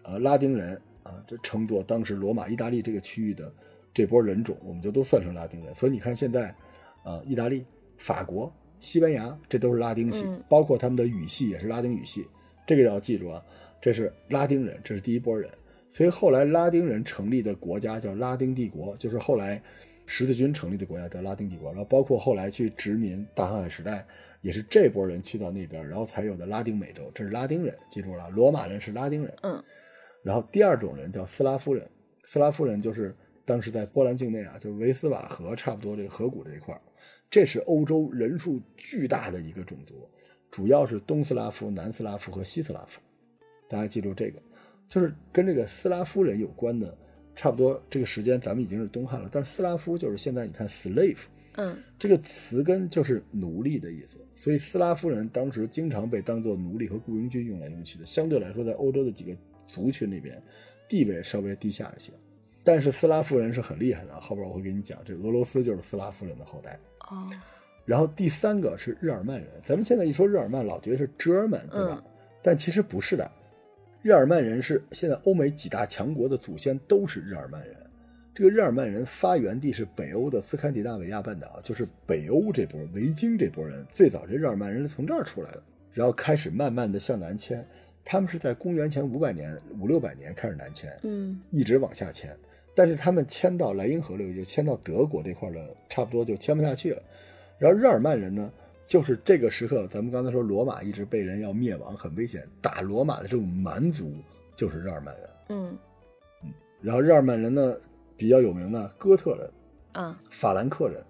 呃拉丁人啊，这称作当时罗马意大利这个区域的这波人种，我们就都算成拉丁人。所以你看现在啊，意大利、法国、西班牙，这都是拉丁系，嗯包括他们的语系也是拉丁语系。这个要记住啊，这是拉丁人，这是第一波人。所以后来拉丁人成立的国家叫拉丁帝国，就是后来十字军成立的国家叫拉丁帝国。然后包括后来去殖民大航海时代，也是这波人去到那边，然后才有的拉丁美洲，这是拉丁人，记住了，罗马人是拉丁人。嗯然后第二种人叫斯拉夫人，斯拉夫人就是当时在波兰境内啊，就是维斯瓦河差不多这个河谷这一块儿，这是欧洲人数巨大的一个种族，主要是东斯拉夫、南斯拉夫和西斯拉夫。大家记住这个，就是跟这个斯拉夫人有关的，差不多这个时间咱们已经是东汉了，但是斯拉夫就是现在你看 slave 嗯这个词根就是奴隶的意思，所以斯拉夫人当时经常被当做奴隶和雇佣军用来用去的。相对来说，在欧洲的几个族群里边，地位稍微低下一些。但是斯拉夫人是很厉害的，后边我会给你讲，这俄罗斯就是斯拉夫人的后代。哦然后第三个是日耳曼人，咱们现在一说日耳曼，老觉得是 German，对吧？但其实不是的，日耳曼人是现在欧美几大强国的祖先都是日耳曼人。这个日耳曼人发源地是北欧的斯堪的纳维亚半岛，就是北欧这波维京这波人，最早这日耳曼人是从这儿出来的，然后开始慢慢的向南迁。他们是在公元前五百年、五六百年开始南迁，嗯一直往下迁，但是他们迁到莱茵河流域，就迁到德国这块了，差不多就迁不下去了。然后日耳曼人呢，就是这个时刻，咱们刚才说罗马一直被人要灭亡，很危险，打罗马的这种蛮族就是日耳曼人。嗯然后日耳曼人呢比较有名的哥特人、啊法兰克人、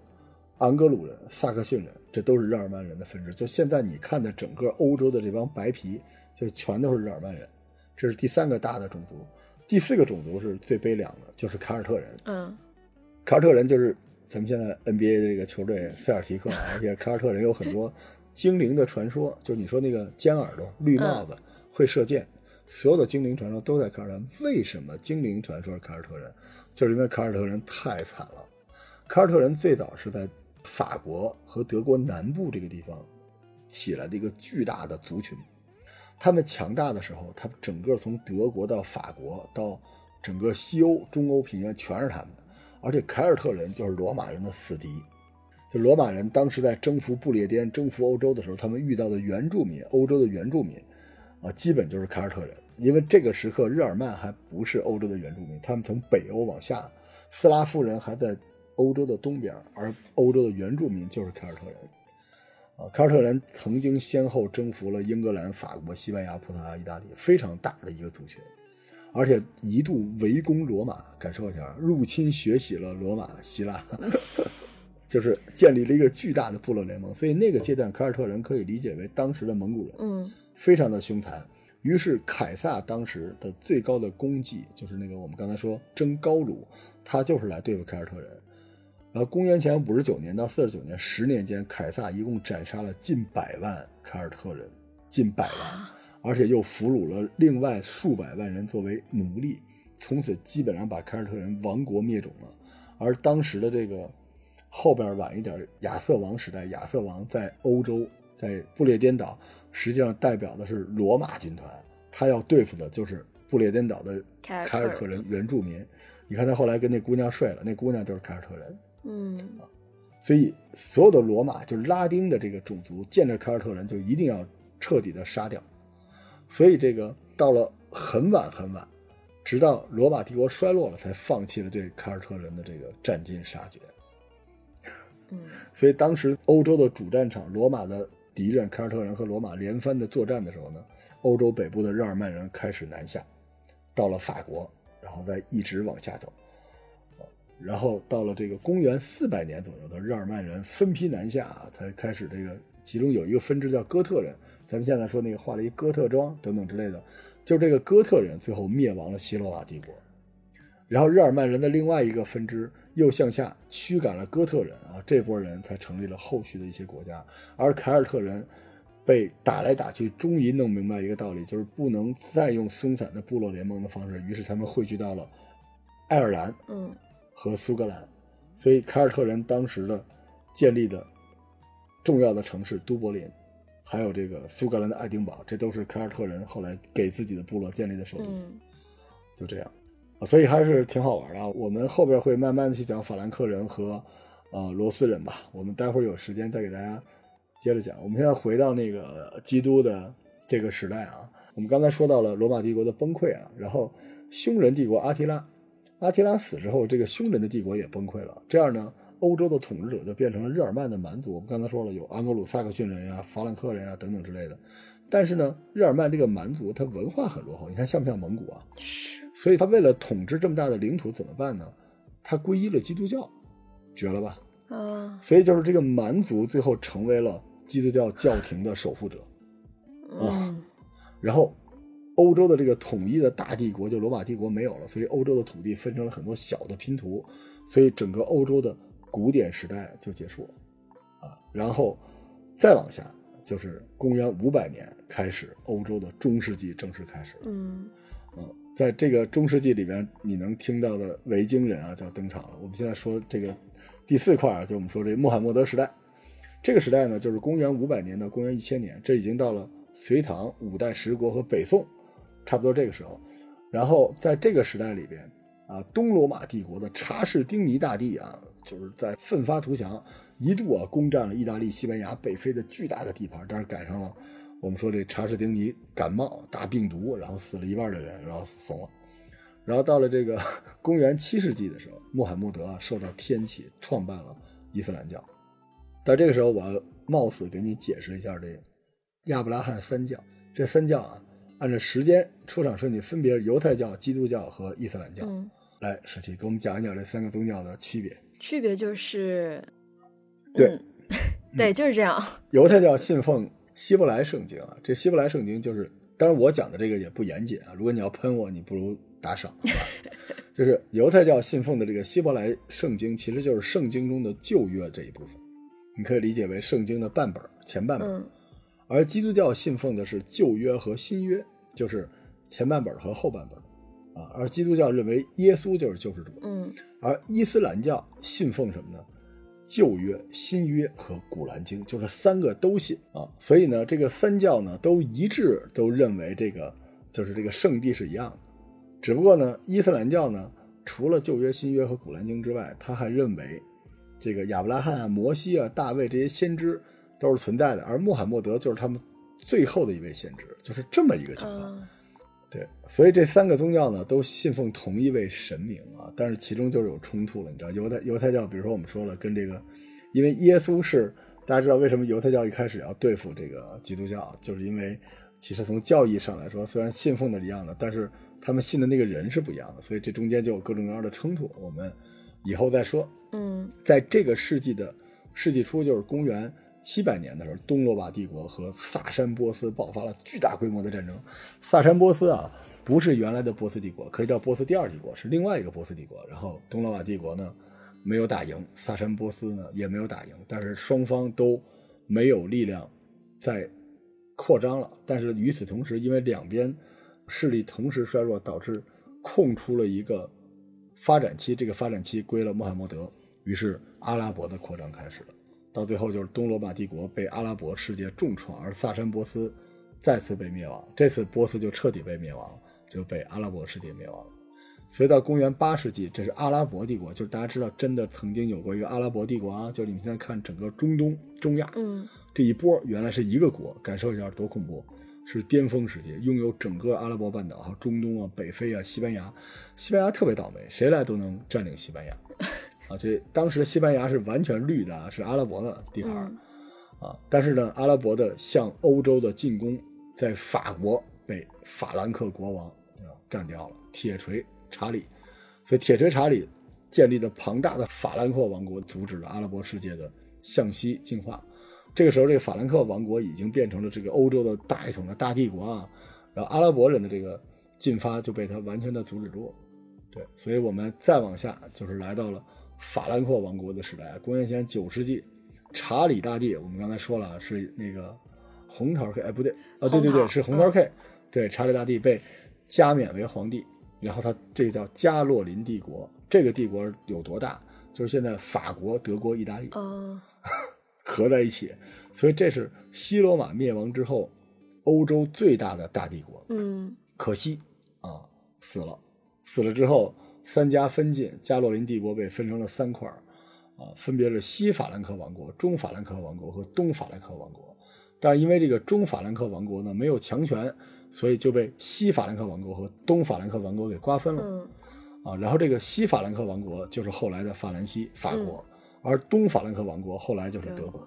昂格鲁人、萨克逊人，这都是日耳曼人的分支。就现在你看的整个欧洲的这帮白皮，就全都是日耳曼人。这是第三个大的种族。第四个种族是最悲凉的，就是凯尔特人。嗯凯尔特人就是咱们现在 NBA 的这个球队塞尔提克啊，[LAUGHS] 而且凯尔特人有很多精灵的传说，就是你说那个尖耳朵、绿帽子、会射箭，所有的精灵传说都在凯尔特人。为什么精灵传说是凯尔特人？就是因为凯尔特人太惨了。凯尔特人最早是在法国和德国南部这个地方起来的一个巨大的族群。他们强大的时候，他们整个从德国到法国到整个西欧、中欧平原全是他们的。而且凯尔特人就是罗马人的死敌。就罗马人当时在征服不列颠、征服欧洲的时候，他们遇到的原住民，欧洲的原住民，啊，基本就是凯尔特人。因为这个时刻，日耳曼还不是欧洲的原住民，他们从北欧往下，斯拉夫人还在欧洲的东边，而欧洲的原住民就是凯尔特人。啊，凯尔特人曾经先后征服了英格兰、法国、西班牙、葡萄牙、意大利，非常大的一个族群，而且一度围攻罗马，感受一下，入侵学习了罗马、希腊，[LAUGHS] 就是建立了一个巨大的部落联盟。所以那个阶段，凯尔特人可以理解为当时的蒙古人，嗯非常的凶残。于是凯撒当时的最高的功绩就是那个我们刚才说征高卢，他就是来对付凯尔特人。然后公元前五十九年到四十九年十年间，凯撒一共斩杀了近百万凯尔特人，近百万，而且又俘虏了另外数百万人作为奴隶，从此基本上把凯尔特人亡国灭种了。而当时的这个后边晚一点亚瑟王时代，亚瑟王在欧洲，在不列颠岛，实际上代表的是罗马军团，他要对付的就是不列颠岛的凯尔凯尔特人原住民。你看他后来跟那姑娘睡了，那姑娘就是凯尔特人。嗯所以所有的罗马就是拉丁的这个种族，见着凯尔特人就一定要彻底的杀掉。所以这个到了很晚很晚，直到罗马帝国衰落了，才放弃了对凯尔特人的这个斩尽杀绝。嗯所以当时欧洲的主战场，罗马的敌人凯尔特人和罗马连番的作战的时候呢，欧洲北部的日耳曼人开始南下，到了法国，然后再一直往下走。然后到了这个公元四百年左右的日耳曼人分批南下啊，才开始这个，其中有一个分支叫哥特人，咱们现在说那个画了一哥特妆等等之类的，就是这个哥特人最后灭亡了西罗马帝国。然后日耳曼人的另外一个分支又向下驱赶了哥特人啊，这波人才成立了后续的一些国家。而凯尔特人被打来打去，终于弄明白一个道理，就是不能再用松散的部落联盟的方式，于是他们汇聚到了爱尔兰嗯和苏格兰，所以凯尔特人当时的建立的重要的城市都柏林，还有这个苏格兰的爱丁堡，这都是凯尔特人后来给自己的部落建立的首都。嗯就这样，啊，所以还是挺好玩的啊。我们后边会慢慢的去讲法兰克人和呃罗斯人吧。我们待会儿有时间再给大家接着讲。我们现在回到那个基督的这个时代啊，我们刚才说到了罗马帝国的崩溃啊，然后匈人帝国阿提拉，阿提拉死之后，这个匈人的帝国也崩溃了。这样呢，欧洲的统治者就变成了日耳曼的蛮族。我们刚才说了，有安格鲁萨克逊人呀、法兰克人呀等等之类的。但是呢，日耳曼这个蛮族，它文化很落后。你看像不像蒙古啊？是所以他为了统治这么大的领土怎么办呢？他皈依了基督教，绝了吧？啊所以就是这个蛮族最后成为了基督教教廷的守护者。啊然后，欧洲的这个统一的大帝国就罗马帝国没有了，所以欧洲的土地分成了很多小的拼图，所以整个欧洲的古典时代就结束了啊。然后再往下就是公元五百年开始，欧洲的中世纪正式开始了。嗯嗯，在这个中世纪里边，你能听到的维京人啊，就要登场了。我们现在说这个第四块啊，就我们说这穆罕默德时代。这个时代呢，就是公元五百年到公元一千年，这已经到了隋唐、五代十国和北宋，差不多这个时候。然后在这个时代里边啊，东罗马帝国的查士丁尼大帝啊，就是在奋发图强，一度啊攻占了意大利、西班牙、北非的巨大的地盘，但是赶上了我们说这查士丁尼感冒大病毒，然后死了一半的人，然后怂了。然后到了这个公元七世纪的时候，穆罕默德啊受到天启，创办了伊斯兰教。到这个时候，我冒死给你解释一下这亚伯拉罕三教。这三教啊，按照时间出场顺序，分别是犹太教、基督教和伊斯兰教。嗯，来，十七给我们讲一讲这三个宗教的区别。区别就是，对嗯对，就是这样。[LAUGHS] 犹太教信奉希伯来圣经啊，这希伯来圣经就是，当然我讲的这个也不严谨啊。如果你要喷我，你不如打赏，吧？[LAUGHS] 就是犹太教信奉的这个希伯来圣经，其实就是圣经中的旧约这一部分，你可以理解为圣经的半本儿前半本而基督教信奉的是旧约和新约，就是前半本和后半本啊。而基督教认为耶稣就是救世主，嗯而伊斯兰教信奉什么呢？旧约、新约和古兰经，就是三个都信啊。所以呢，这个三教呢都一致都认为这个就是这个圣地是一样的，只不过呢，伊斯兰教呢除了旧约、新约和古兰经之外，他还认为这个亚伯拉罕啊、摩西啊、大卫这些先知都是存在的，而穆罕默德就是他们最后的一位先知，就是这么一个情况。嗯对，所以这三个宗教呢都信奉同一位神明啊，但是其中就是有冲突了。你知道，犹太犹太教，比如说我们说了，跟这个，因为耶稣是大家知道为什么犹太教一开始要对付这个基督教，就是因为其实从教义上来说，虽然信奉的是一样的，但是他们信的那个人是不一样的，所以这中间就有各种各样的冲突。我们以后再说。嗯在这个世纪的世纪初，就是公元七百年的时候，东罗马帝国和萨珊波斯爆发了巨大规模的战争。萨珊波斯啊，不是原来的波斯帝国，可以叫波斯第二帝国，是另外一个波斯帝国。然后东罗马帝国呢没有打赢，萨珊波斯呢也没有打赢，但是双方都没有力量再扩张了。但是与此同时，因为两边势力同时衰弱，导致空出了一个发展期，这个发展期归了穆罕默德，于是阿拉伯的扩张开始了。到最后就是东罗马帝国被阿拉伯世界重创，而萨珊波斯再次被灭亡。这次波斯就彻底被灭亡，就被阿拉伯世界灭亡了。所以到公元八世纪，这是阿拉伯帝国，就是大家知道，真的曾经有过一个阿拉伯帝国啊，就是你们现在看整个中东、中亚，嗯这一波原来是一个国，感受一下多恐怖！是巅峰时期，拥有整个阿拉伯半岛、中东啊、北非啊、西班牙。西班牙特别倒霉，谁来都能占领西班牙。啊，这当时西班牙是完全绿的啊，是阿拉伯的地盘嗯啊。但是呢，阿拉伯的向欧洲的进攻，在法国被法兰克国王啊干掉了，铁锤查理。所以铁锤查理建立的庞大的法兰克王国，阻止了阿拉伯世界的向西进化。这个时候，这个法兰克王国已经变成了这个欧洲的大一统的大帝国啊，然后阿拉伯人的这个进发就被他完全的阻止住了。对，所以我们再往下就是来到了法兰克王国的时代，公元前九世纪，查理大帝，我们刚才说了是那个红桃 K，哎不对，啊对对对，是红桃 K，、对，查理大帝被加冕为皇帝，然后他这个叫加洛林帝国，这个帝国有多大？就是现在法国、德国、意大利嗯 [LAUGHS] 合在一起，所以这是西罗马灭亡之后欧洲最大的大帝国。嗯可惜啊，死了。死了之后，三家分晋，加洛林帝国被分成了三块儿，啊，分别是西法兰克王国、中法兰克王国和东法兰克王国。但是因为这个中法兰克王国呢没有强权，所以就被西法兰克王国和东法兰克王国给瓜分了。嗯啊，然后这个西法兰克王国就是后来的法兰西法国，而东法兰克王国后来就是德国，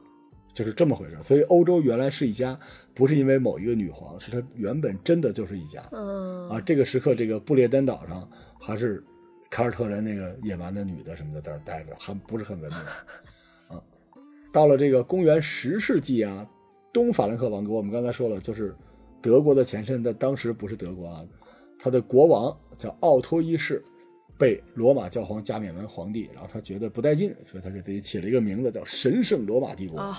就是这么回事。所以欧洲原来是一家，不是因为某一个女皇，是它原本真的就是一家。嗯啊，这个时刻，这个不列颠岛上还是凯尔特人那个野蛮的女的什么的在那待着，还不是很文明。啊，到了这个公元十世纪啊，东法兰克王国，我们刚才说了，就是德国的前身，但当时不是德国啊，他的国王叫奥托一世，被罗马教皇加冕为皇帝，然后他觉得不带劲，所以他给自己起了一个名字叫神圣罗马帝国。啊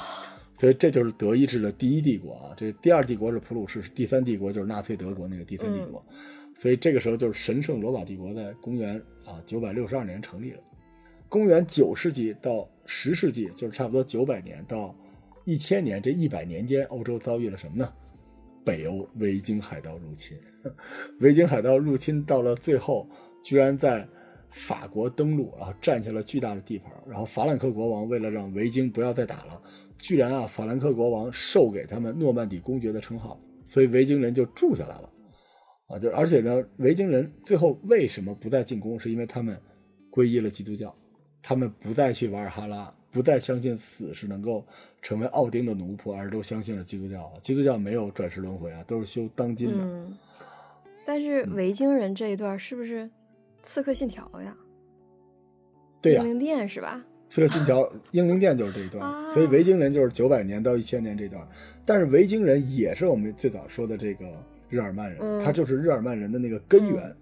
所以这就是德意志的第一帝国啊，这第二帝国是普鲁士，第三帝国就是纳粹德国那个第三帝国。所以这个时候就是神圣罗马帝国在公元啊九百六十二年成立了。公元九世纪到十世纪，就是差不多九百年到一千年这一百年间，欧洲遭遇了什么呢？北欧维京海盗入侵，[LAUGHS] 维京海盗入侵到了最后，居然在法国登陆，然后占下了巨大的地盘。然后法兰克国王为了让维京不要再打了，居然啊，法兰克国王授给他们诺曼底公爵的称号，所以维京人就住下来了。啊，就而且呢，维京人最后为什么不再进攻？是因为他们皈依了基督教，他们不再去瓦尔哈拉，不再相信死是能够成为奥丁的奴仆，而都相信了基督教。基督教没有转世轮回啊，都是修当今的。嗯，但是维京人这一段是不是《刺客信条》呀？对呀、英灵殿是吧？刺客信条 [LAUGHS] 英灵殿就是这一段，啊所以维京人就是九百年到一千年这段。但是维京人也是我们最早说的这个日耳曼人，嗯他就是日耳曼人的那个根源。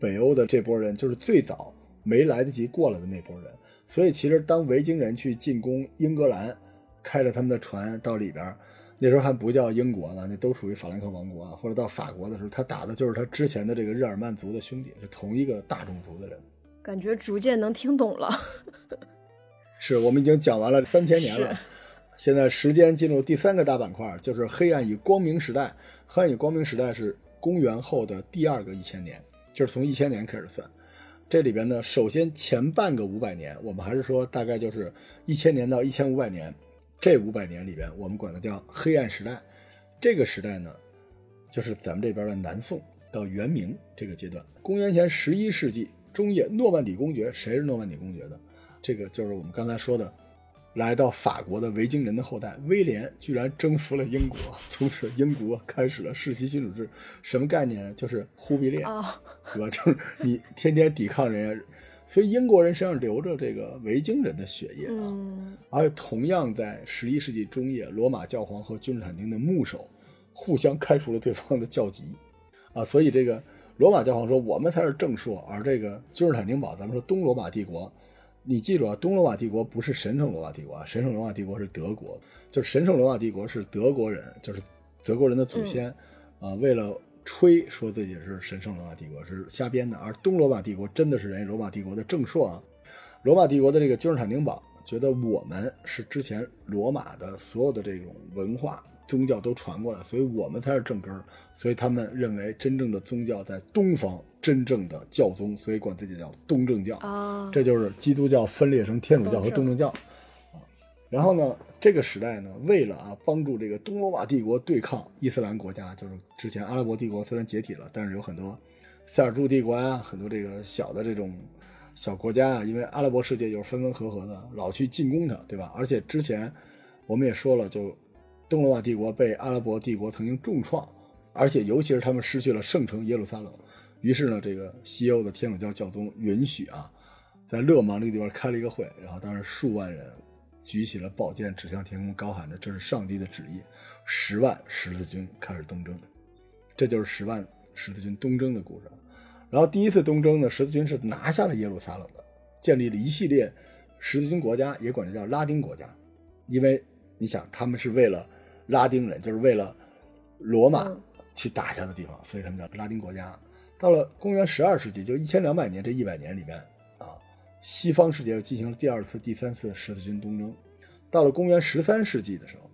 北欧的这波人就是最早没来得及过来的那波人，所以其实当维京人去进攻英格兰，开着他们的船到里边，那时候还不叫英国呢，那都属于法兰克王国啊，或者到法国的时候，他打的就是他之前的这个日耳曼族的兄弟，是同一个大种族的人。感觉逐渐能听懂了。[LAUGHS] 是我们已经讲完了三千年了是，现在时间进入第三个大板块，就是黑暗与光明时代。黑暗与光明时代是公元后的第二个一千年，就是从一千年开始算。这里边呢，首先前半个五百年，我们还是说大概就是一千年到一千五百年，这五百年里边，我们管它叫黑暗时代。这个时代呢，就是咱们这边的南宋到元明这个阶段。公元前十一世纪中叶，诺曼底公爵，谁是诺曼底公爵的？这个就是我们刚才说的。来到法国的维京人的后代威廉居然征服了英国，[LAUGHS] 从此英国开始了世袭君主制。什么概念？就是忽必烈，对吧？[LAUGHS] 就是你天天抵抗人家，所以英国人身上流着这个维京人的血液啊。而同样在十一世纪中叶，罗马教皇和君士坦丁的牧首互相开除了对方的教籍啊。所以这个罗马教皇说我们才是正朔，而这个君士坦丁堡，咱们说东罗马帝国。你记住啊，东罗马帝国不是神圣罗马帝国啊，神圣罗马帝国是德国，就是神圣罗马帝国是德国人，就是德国人的祖先，啊，为了吹说自己是神圣罗马帝国是瞎编的，而东罗马帝国真的是人家罗马帝国的正朔啊，罗马帝国的这个君士坦丁堡觉得我们是之前罗马的所有的这种文化。宗教都传过来，所以我们才是正根儿。所以他们认为真正的宗教在东方，真正的教宗，所以管自己叫东正教。啊，这就是基督教分裂成天主教和东正教。啊，然后呢，这个时代呢，为了啊帮助这个东罗马帝国对抗伊斯兰国家，就是之前阿拉伯帝国虽然解体了，但是有很多塞尔柱帝国啊，很多这个小的这种小国家啊，因为阿拉伯世界就是分分合合的，老去进攻它，对吧？而且之前我们也说了，就。东罗马帝国被阿拉伯帝国曾经重创，而且尤其是他们失去了圣城耶路撒冷。于是呢，这个西欧的天主教教宗允许啊，在勒芒这个地方开了一个会，然后当时数万人举起了宝剑指向天空，高喊着这是上帝的旨意。十万十字军开始东征，这就是十万十字军东征的故事。然后第一次东征呢，十字军是拿下了耶路撒冷的，建立了一系列十字军国家，也管这叫拉丁国家，因为你想他们是为了。拉丁人就是为了罗马去打下的地方，所以他们叫拉丁国家。到了公元十二世纪，就一千两百年这一百年里面啊，西方世界又进行了第二次、第三次十字军东征。到了公元十三世纪的时候，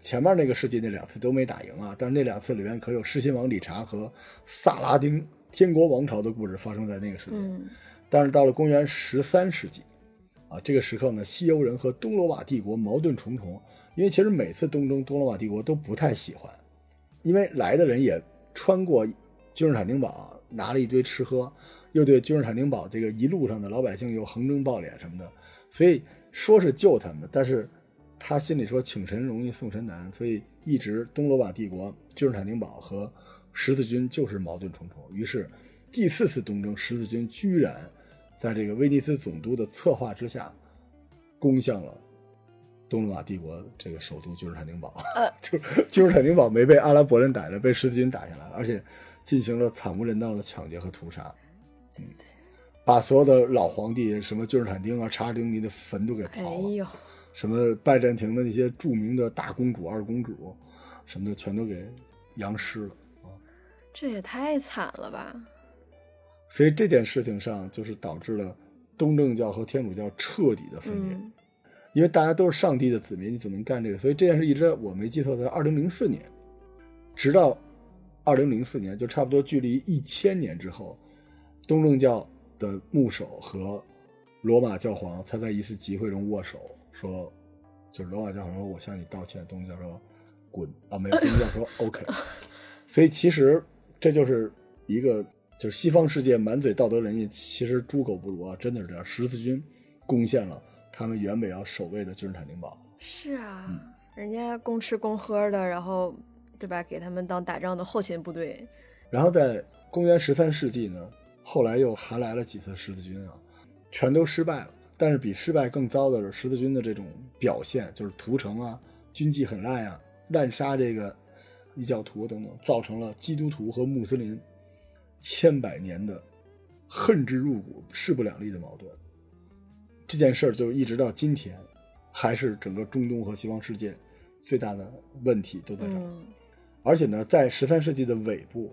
前面那个世纪那两次都没打赢啊，但是那两次里面可有狮心王理查和萨拉丁天国王朝的故事发生在那个时代。但是到了公元十三世纪。啊，这个时刻呢，西欧人和东罗马帝国矛盾重重，因为其实每次东征，东罗马帝国都不太喜欢，因为来的人也穿过君士坦丁堡，拿了一堆吃喝，又对君士坦丁堡这个一路上的老百姓又横征暴敛什么的，所以说是救他们，但是他心里说请神容易送神难，所以一直东罗马帝国君士坦丁堡和十字军就是矛盾重重，于是第四次东征，十字军居然。在这个威尼斯总督的策划之下，攻向了东罗马帝国这个首都君士坦丁堡。呃，[LAUGHS] 就君士坦丁堡没被阿拉伯人逮着，被十字军打下来了，而且进行了惨无人道的抢劫和屠杀，把所有的老皇帝，什么君士坦丁啊、查尔丁尼的坟都给刨了，什么拜占庭的那些著名的大公主、二公主什么的，全都给扬尸了。这也太惨了吧！所以这件事情上，就是导致了东正教和天主教彻底的分裂，因为大家都是上帝的子民，你怎么能干这个？所以这件事一直我没记错，在二零零四年，直到二零零四年，就差不多距离一千年之后，东正教的牧首和罗马教皇才在一次集会中握手，说，就是罗马教皇说我向你道歉，东正教说滚啊，没有，东正教说 OK。[LAUGHS] 所以其实这就是一个。就是西方世界满嘴道德仁义，其实猪狗不如啊！真的是这样。十字军攻陷了他们原本要守卫的君士坦丁堡。是啊，人家公吃公喝的，然后对吧？给他们当打仗的后勤部队。然后在公元十三世纪呢，后来又还来了几次十字军啊，全都失败了。但是比失败更糟的是十字军的这种表现，就是屠城啊，军纪很烂啊，滥杀这个异教徒等等，造成了基督徒和穆斯林。千百年的恨之入骨、势不两立的矛盾，这件事儿就一直到今天，还是整个中东和西方世界最大的问题都在这儿。而且呢，在十三世纪的尾部，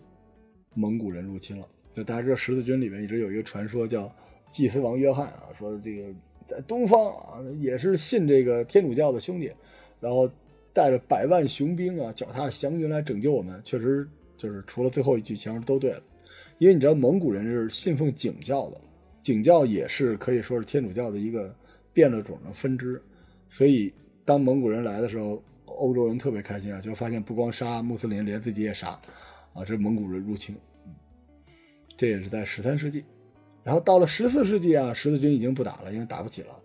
蒙古人入侵了。就大家知道，十字军里面一直有一个传说，叫祭司王约翰啊，说这个在东方啊，也是信这个天主教的兄弟，然后带着百万雄兵啊，脚踏祥云来拯救我们。确实，就是除了最后一句，前面都对了。因为你知道蒙古人是信奉景教的，景教也是可以说是天主教的一个变了种的分支，所以当蒙古人来的时候，欧洲人特别开心啊，就发现不光杀穆斯林，连自己也杀，啊，这是蒙古人入侵。这也是在十三世纪，然后到了十四世纪啊，十字军已经不打了，因为打不起了，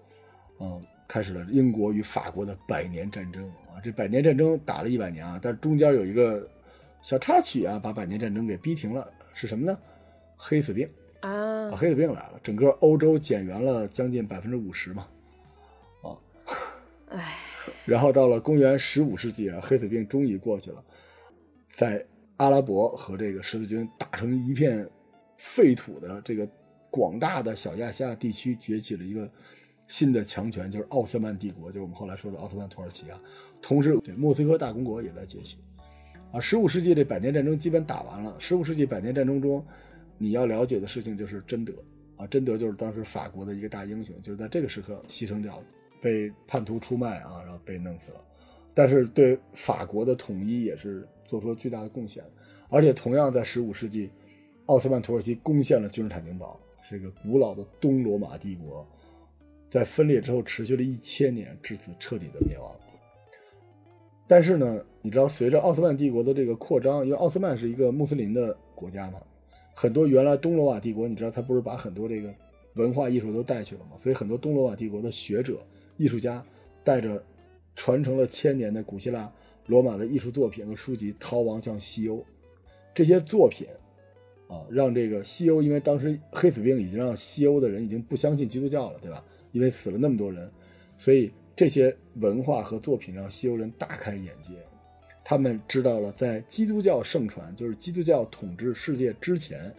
嗯，开始了英国与法国的百年战争啊。这百年战争打了一百年啊，但是中间有一个小插曲啊，把百年战争给逼停了，是什么呢？黑死病啊，黑死病来了，整个欧洲减员了将近百分之五十嘛，啊，唉，然后到了公元十五世纪啊，黑死病终于过去了，在阿拉伯和这个十字军打成一片。废土的这个广大的小亚细亚地区崛起了一个新的强权，就是奥斯曼帝国，就是我们后来说的奥斯曼土耳其啊。同时，对莫斯科大公国也在崛起。啊，十五世纪这百年战争基本打完了。十五世纪百年战争中，你要了解的事情就是贞德啊，贞德就是当时法国的一个大英雄，就是在这个时刻牺牲掉了，被叛徒出卖啊，然后被弄死了。但是对法国的统一也是做出了巨大的贡献，而且同样在十五世纪。奥斯曼土耳其攻陷了君士坦丁堡，这个古老的东罗马帝国，在分裂之后持续了一千年，至此彻底的灭亡。但是呢，你知道，随着奥斯曼帝国的这个扩张，因为奥斯曼是一个穆斯林的国家嘛，很多原来东罗马帝国，你知道他不是把很多这个文化艺术都带去了嘛，所以很多东罗马帝国的学者、艺术家带着传承了千年的古希腊、罗马的艺术作品和书籍逃亡向西欧，这些作品。啊，让这个西欧，因为当时黑死病已经让西欧的人已经不相信基督教了，对吧？因为死了那么多人，所以这些文化和作品让西欧人大开眼界。他们知道了，在基督教盛传，就是基督教统治世界之前，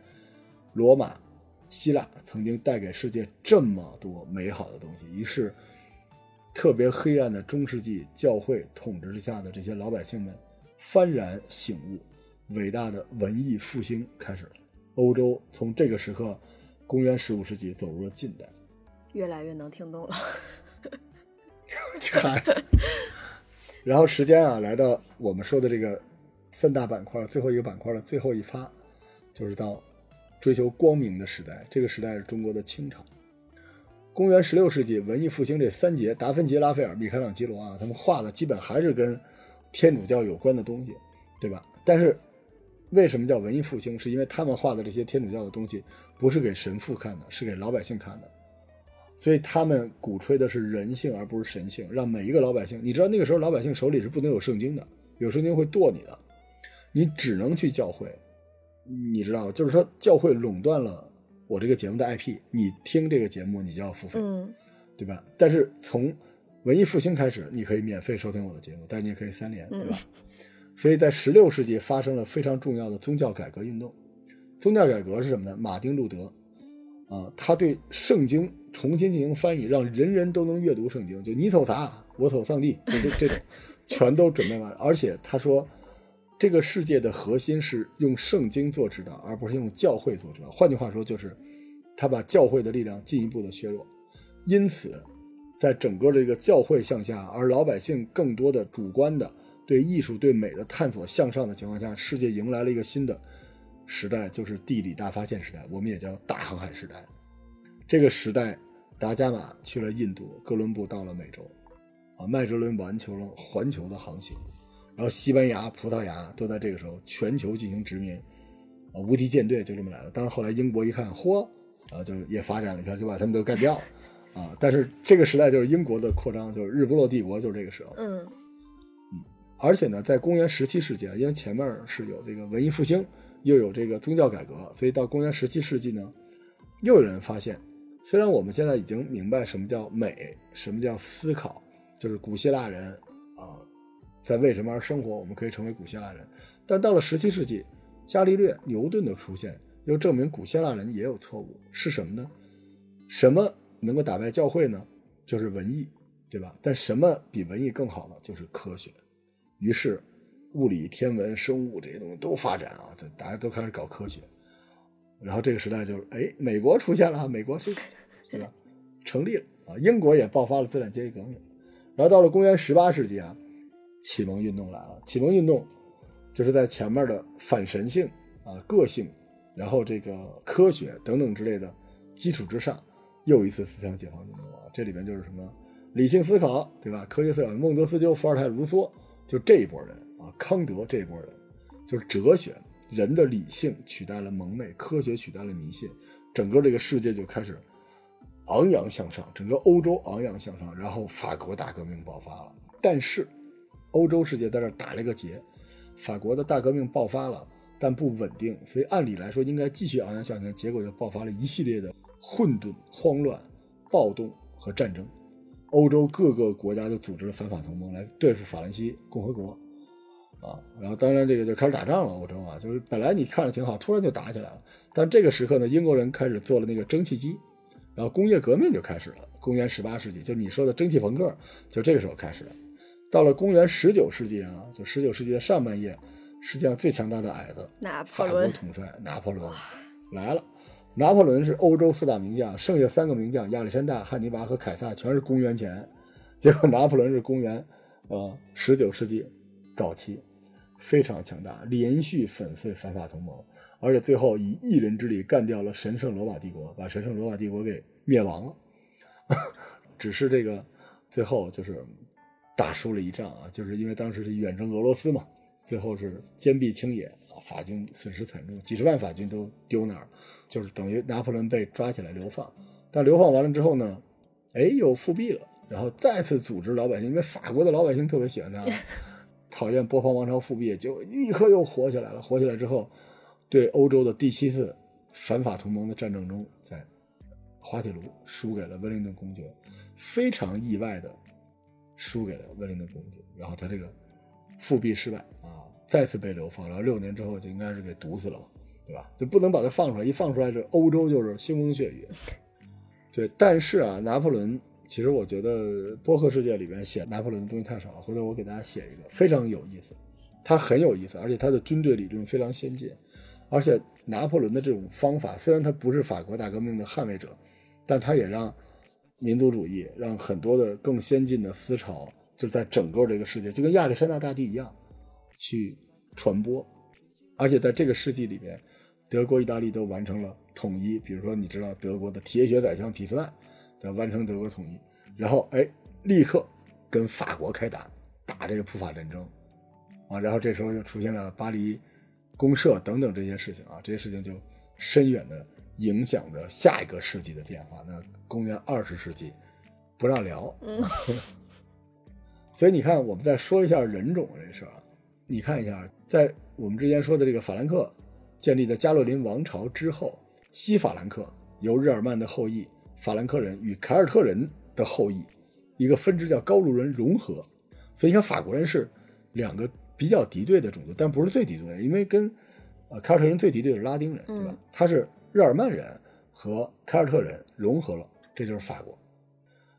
罗马、希腊曾经带给世界这么多美好的东西。于是，特别黑暗的中世纪教会统治之下的这些老百姓们幡然醒悟。伟大的文艺复兴开始了，欧洲从这个时刻，公元十五世纪走入了近代。越来越能听懂了。[LAUGHS] 嗨，然后时间啊，来到我们说的这个三大板块最后一个板块的最后一发，就是到追求光明的时代。这个时代是中国的清朝。公元十六世纪，文艺复兴这三杰——达芬奇、拉斐尔、米开朗基罗啊，他们画的基本还是跟天主教有关的东西，对吧？但是。为什么叫文艺复兴？是因为他们画的这些天主教的东西不是给神父看的，是给老百姓看的。所以他们鼓吹的是人性而不是神性，让每一个老百姓。你知道那个时候老百姓手里是不能有圣经的，有圣经会剁你的，你只能去教会。你知道，就是说教会垄断了我这个节目的 IP，你听这个节目你就要付费，对吧？但是从文艺复兴开始，你可以免费收听我的节目，但你也可以三连，对吧？所以在十六世纪发生了非常重要的宗教改革运动。宗教改革是什么呢？马丁路德，啊，他对圣经重新进行翻译，让人人都能阅读圣经。就你瞅啥，我瞅上帝，就这这种，全都准备完了。而且他说，这个世界的核心是用圣经做指导，而不是用教会做指导。换句话说，就是他把教会的力量进一步的削弱。因此，在整个这个教会向下，而老百姓更多的主观的。对艺术、对美的探索向上的情况下，世界迎来了一个新的时代，就是地理大发现时代，我们也叫大航海时代。这个时代，达伽马去了印度，哥伦布到了美洲，啊，麦哲伦完成了环球的航行，然后西班牙、葡萄牙都在这个时候全球进行殖民，啊，无敌舰队就这么来的。当然后来英国一看，嚯，啊，就也发展了一下，就把他们都干掉了，啊，但是这个时代就是英国的扩张，就是日不落帝国，就是这个时候，嗯。而且呢，在公元十七世纪啊，因为前面是有这个文艺复兴，又有这个宗教改革，所以到公元十七世纪呢，又有人发现，虽然我们现在已经明白什么叫美，什么叫思考，就是古希腊人啊，在为什么而生活，我们可以成为古希腊人，但到了十七世纪，伽利略、牛顿的出现，又证明古希腊人也有错误，是什么呢？什么能够打败教会呢？就是文艺，对吧？但什么比文艺更好呢？就是科学。于是，物理、天文、生物这些东西都发展啊，就大家都开始搞科学。然后这个时代就是，哎，美国出现了，美国是，对吧？成立了啊，英国也爆发了资产阶级革命。然后到了公元十八世纪啊，启蒙运动来了。启蒙运动就是在前面的反神性啊、个性，然后这个科学等等之类的基础之上，又一次思想解放运动啊！这里边就是什么理性思考，对吧？科学思考，孟德斯鸠、伏尔泰、卢梭，就这一波人啊，康德这一波人，就是哲学，人的理性取代了蒙昧，科学取代了迷信，整个这个世界就开始昂扬向上，整个欧洲昂扬向上，然后法国大革命爆发了，但是欧洲世界在这打了一个结，法国的大革命爆发了。但不稳定，所以按理来说应该继续昂扬向前，结果就爆发了一系列的混沌、慌乱、暴动和战争。欧洲各个国家就组织了反法同盟来对付法兰西共和国，啊，然后当然这个就开始打仗了。欧洲啊，就是本来你看着挺好，突然就打起来了。但这个时刻呢，英国人开始做了那个蒸汽机，然后工业革命就开始了。公元十八世纪，就你说的蒸汽朋克，就这个时候开始了。到了公元十九世纪啊，就十九世纪的上半叶。世界上最强大的矮子，法国统帅拿破仑来了。拿破仑是欧洲四大名将，剩下三个名将亚历山大、汉尼拔和凯撒全是公元前。结果拿破仑是公元呃十九世纪早期，非常强大，连续粉碎反法同盟，而且最后以一人之力干掉了神圣罗马帝国，把神圣罗马帝国给灭亡了。[LAUGHS] 只是这个最后就是打输了一仗啊，就是因为当时是远征俄罗斯嘛。最后是坚壁清野啊，法军损失惨重，几十万法军都丢那儿，就是等于拿破仑被抓起来流放。但流放完了之后呢，哎，又复辟了，然后再次组织老百姓，因为法国的老百姓特别喜欢他，[LAUGHS] 讨厌波旁王朝复辟，就立刻又火起来了。火起来之后，对欧洲的第七次反法同盟的战争中，在滑铁卢输给了温灵顿公爵，非常意外的输给了温灵顿公爵，然后他这个。复辟失败啊，再次被流放，然后六年之后就应该是给毒死了，对吧？就不能把他放出来，一放出来这欧洲就是腥风血雨。对，但是啊，拿破仑其实我觉得波克世界里边写拿破仑的东西太少了，回头我给大家写一个非常有意思，他很有意思，而且他的军队理论非常先进，而且拿破仑的这种方法虽然他不是法国大革命的捍卫者，但他也让民族主义，让很多的更先进的思潮。就在整个这个世界，就跟亚历山大大帝一样，去传播，而且在这个世纪里面，德国、意大利都完成了统一。比如说，你知道德国的铁血宰相俾斯麦，在完成德国统一，然后哎，立刻跟法国开打，打这个普法战争，啊，然后这时候就出现了巴黎公社等等这些事情啊，这些事情就深远的影响着下一个世纪的变化。那公元二十世纪不让聊。嗯 [LAUGHS] 所以你看，我们再说一下人种这事儿啊。你看一下，在我们之前说的这个法兰克建立的加洛林王朝之后，西法兰克由日耳曼的后裔法兰克人与凯尔特人的后裔一个分支叫高卢人融合。所以你看，法国人是两个比较敌对的种族，但不是最敌对的，因为跟呃凯尔特人最敌对的是拉丁人，对吧？他是日耳曼人和凯尔特人融合了，这就是法国。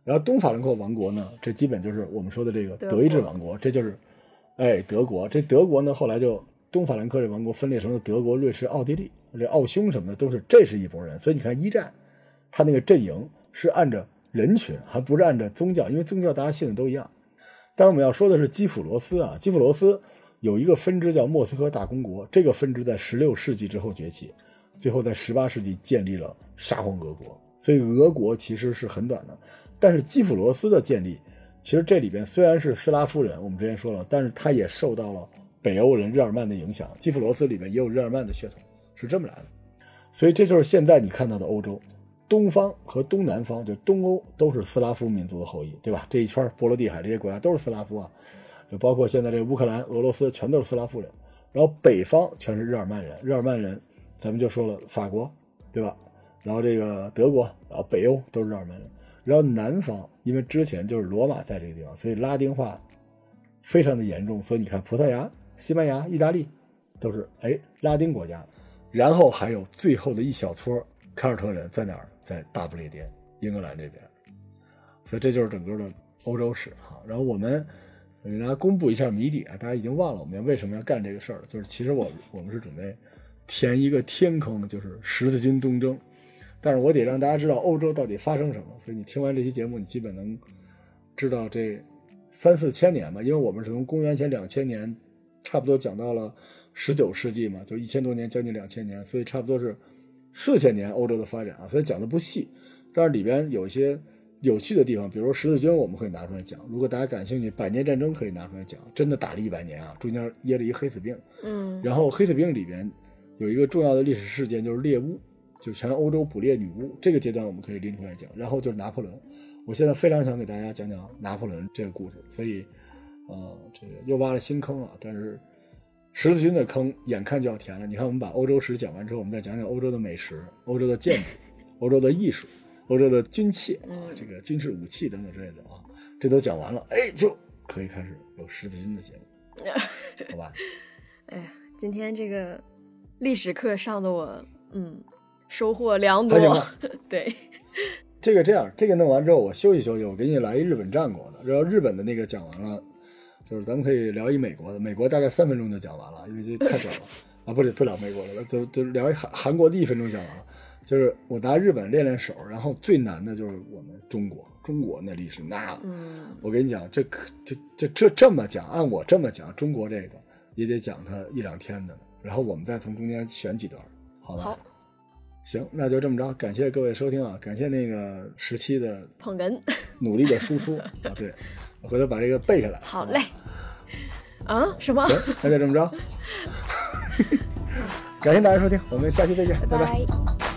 然后东法兰克王国呢，这基本就是我们说的这个德意志王国，这就是，哎，德国。这德国呢，后来就东法兰克这王国分裂成了德国、瑞士、奥地利，这奥匈什么的都是，这是一拨人。所以你看一战，他那个阵营是按照人群，还不是按照宗教，因为宗教大家信的都一样。但是我们要说的是基辅罗斯啊，基辅罗斯有一个分支叫莫斯科大公国，这个分支在十六世纪之后崛起，最后在十八世纪建立了沙皇俄国。所以俄国其实是很短的。但是基辅罗斯的建立，其实这里边虽然是斯拉夫人，我们之前说了，但是它也受到了北欧人日耳曼的影响。基辅罗斯里面也有日耳曼的血统，是这么来的。所以这就是现在你看到的欧洲，东方和东南方，就东欧都是斯拉夫民族的后裔，对吧？这一圈波罗的海这些国家都是斯拉夫啊，就包括现在这个乌克兰、俄罗斯，全都是斯拉夫人。然后北方全是日耳曼人，日耳曼人，咱们就说了法国，对吧？然后这个德国，然后北欧都是日耳曼人。然后南方，因为之前就是罗马在这个地方，所以拉丁化非常的严重。所以你看，葡萄牙、西班牙、意大利都是哎拉丁国家。然后还有最后的一小撮凯尔特人在哪儿？在大不列颠，英格兰这边。所以这就是整个的欧洲史哈。然后我们给大家公布一下谜底啊，大家已经忘了我们为什么要干这个事儿了，就是其实我我们是准备填一个天坑，就是十字军东征。但是我得让大家知道欧洲到底发生什么，所以你听完这期节目，你基本能知道这三四千年吧，因为我们是从公元前两千年，差不多讲到了十九世纪嘛，就一千多年，将近两千年，所以差不多是四千年欧洲的发展啊，所以讲的不细，但是里边有一些有趣的地方，比如说十字军，我们可以拿出来讲。如果大家感兴趣，百年战争可以拿出来讲，真的打了一百年啊，中间噎了一黑死病。嗯然后黑死病里边有一个重要的历史事件，就是猎巫，就全欧洲捕猎女巫这个阶段，我们可以拎出来讲。然后就是拿破仑，我现在非常想给大家讲讲拿破仑这个故事，所以，呃，这个又挖了新坑啊。但是十字军的坑眼看就要填了。你看，我们把欧洲史讲完之后，我们再讲讲欧洲的美食、欧洲的建筑、欧洲的艺术、欧洲的军器啊，这个军事武器等等之类的啊，这都讲完了，哎，就可以开始有十字军的节目，[LAUGHS] 好吧？哎呀，今天这个历史课上的我，嗯，收获良多。[LAUGHS] 对，这个这样，这个弄完之后，我休息休息，我给你来一日本战国的，然后日本的那个讲完了，就是咱们可以聊一美国的，美国大概三分钟就讲完了，因为这太短了 [LAUGHS] 啊，不是不聊美国的了，就就聊一韩韩国的一分钟讲完了，就是我拿日本练练手，然后最难的就是我们中国，中国那历史那，嗯我跟你讲，这可这这这这么讲，按我这么讲，中国这个也得讲它一两天的呢，然后我们再从中间选几段，好吧？好行，那就这么着，感谢各位收听啊，感谢那个十七的捧哏，[LAUGHS] 努力的输出 [LAUGHS] 啊，对，我回头把这个背下来。好嘞。啊？什么？[LAUGHS] 行，那就这么着，感谢大家收听，我们下期再见，拜拜拜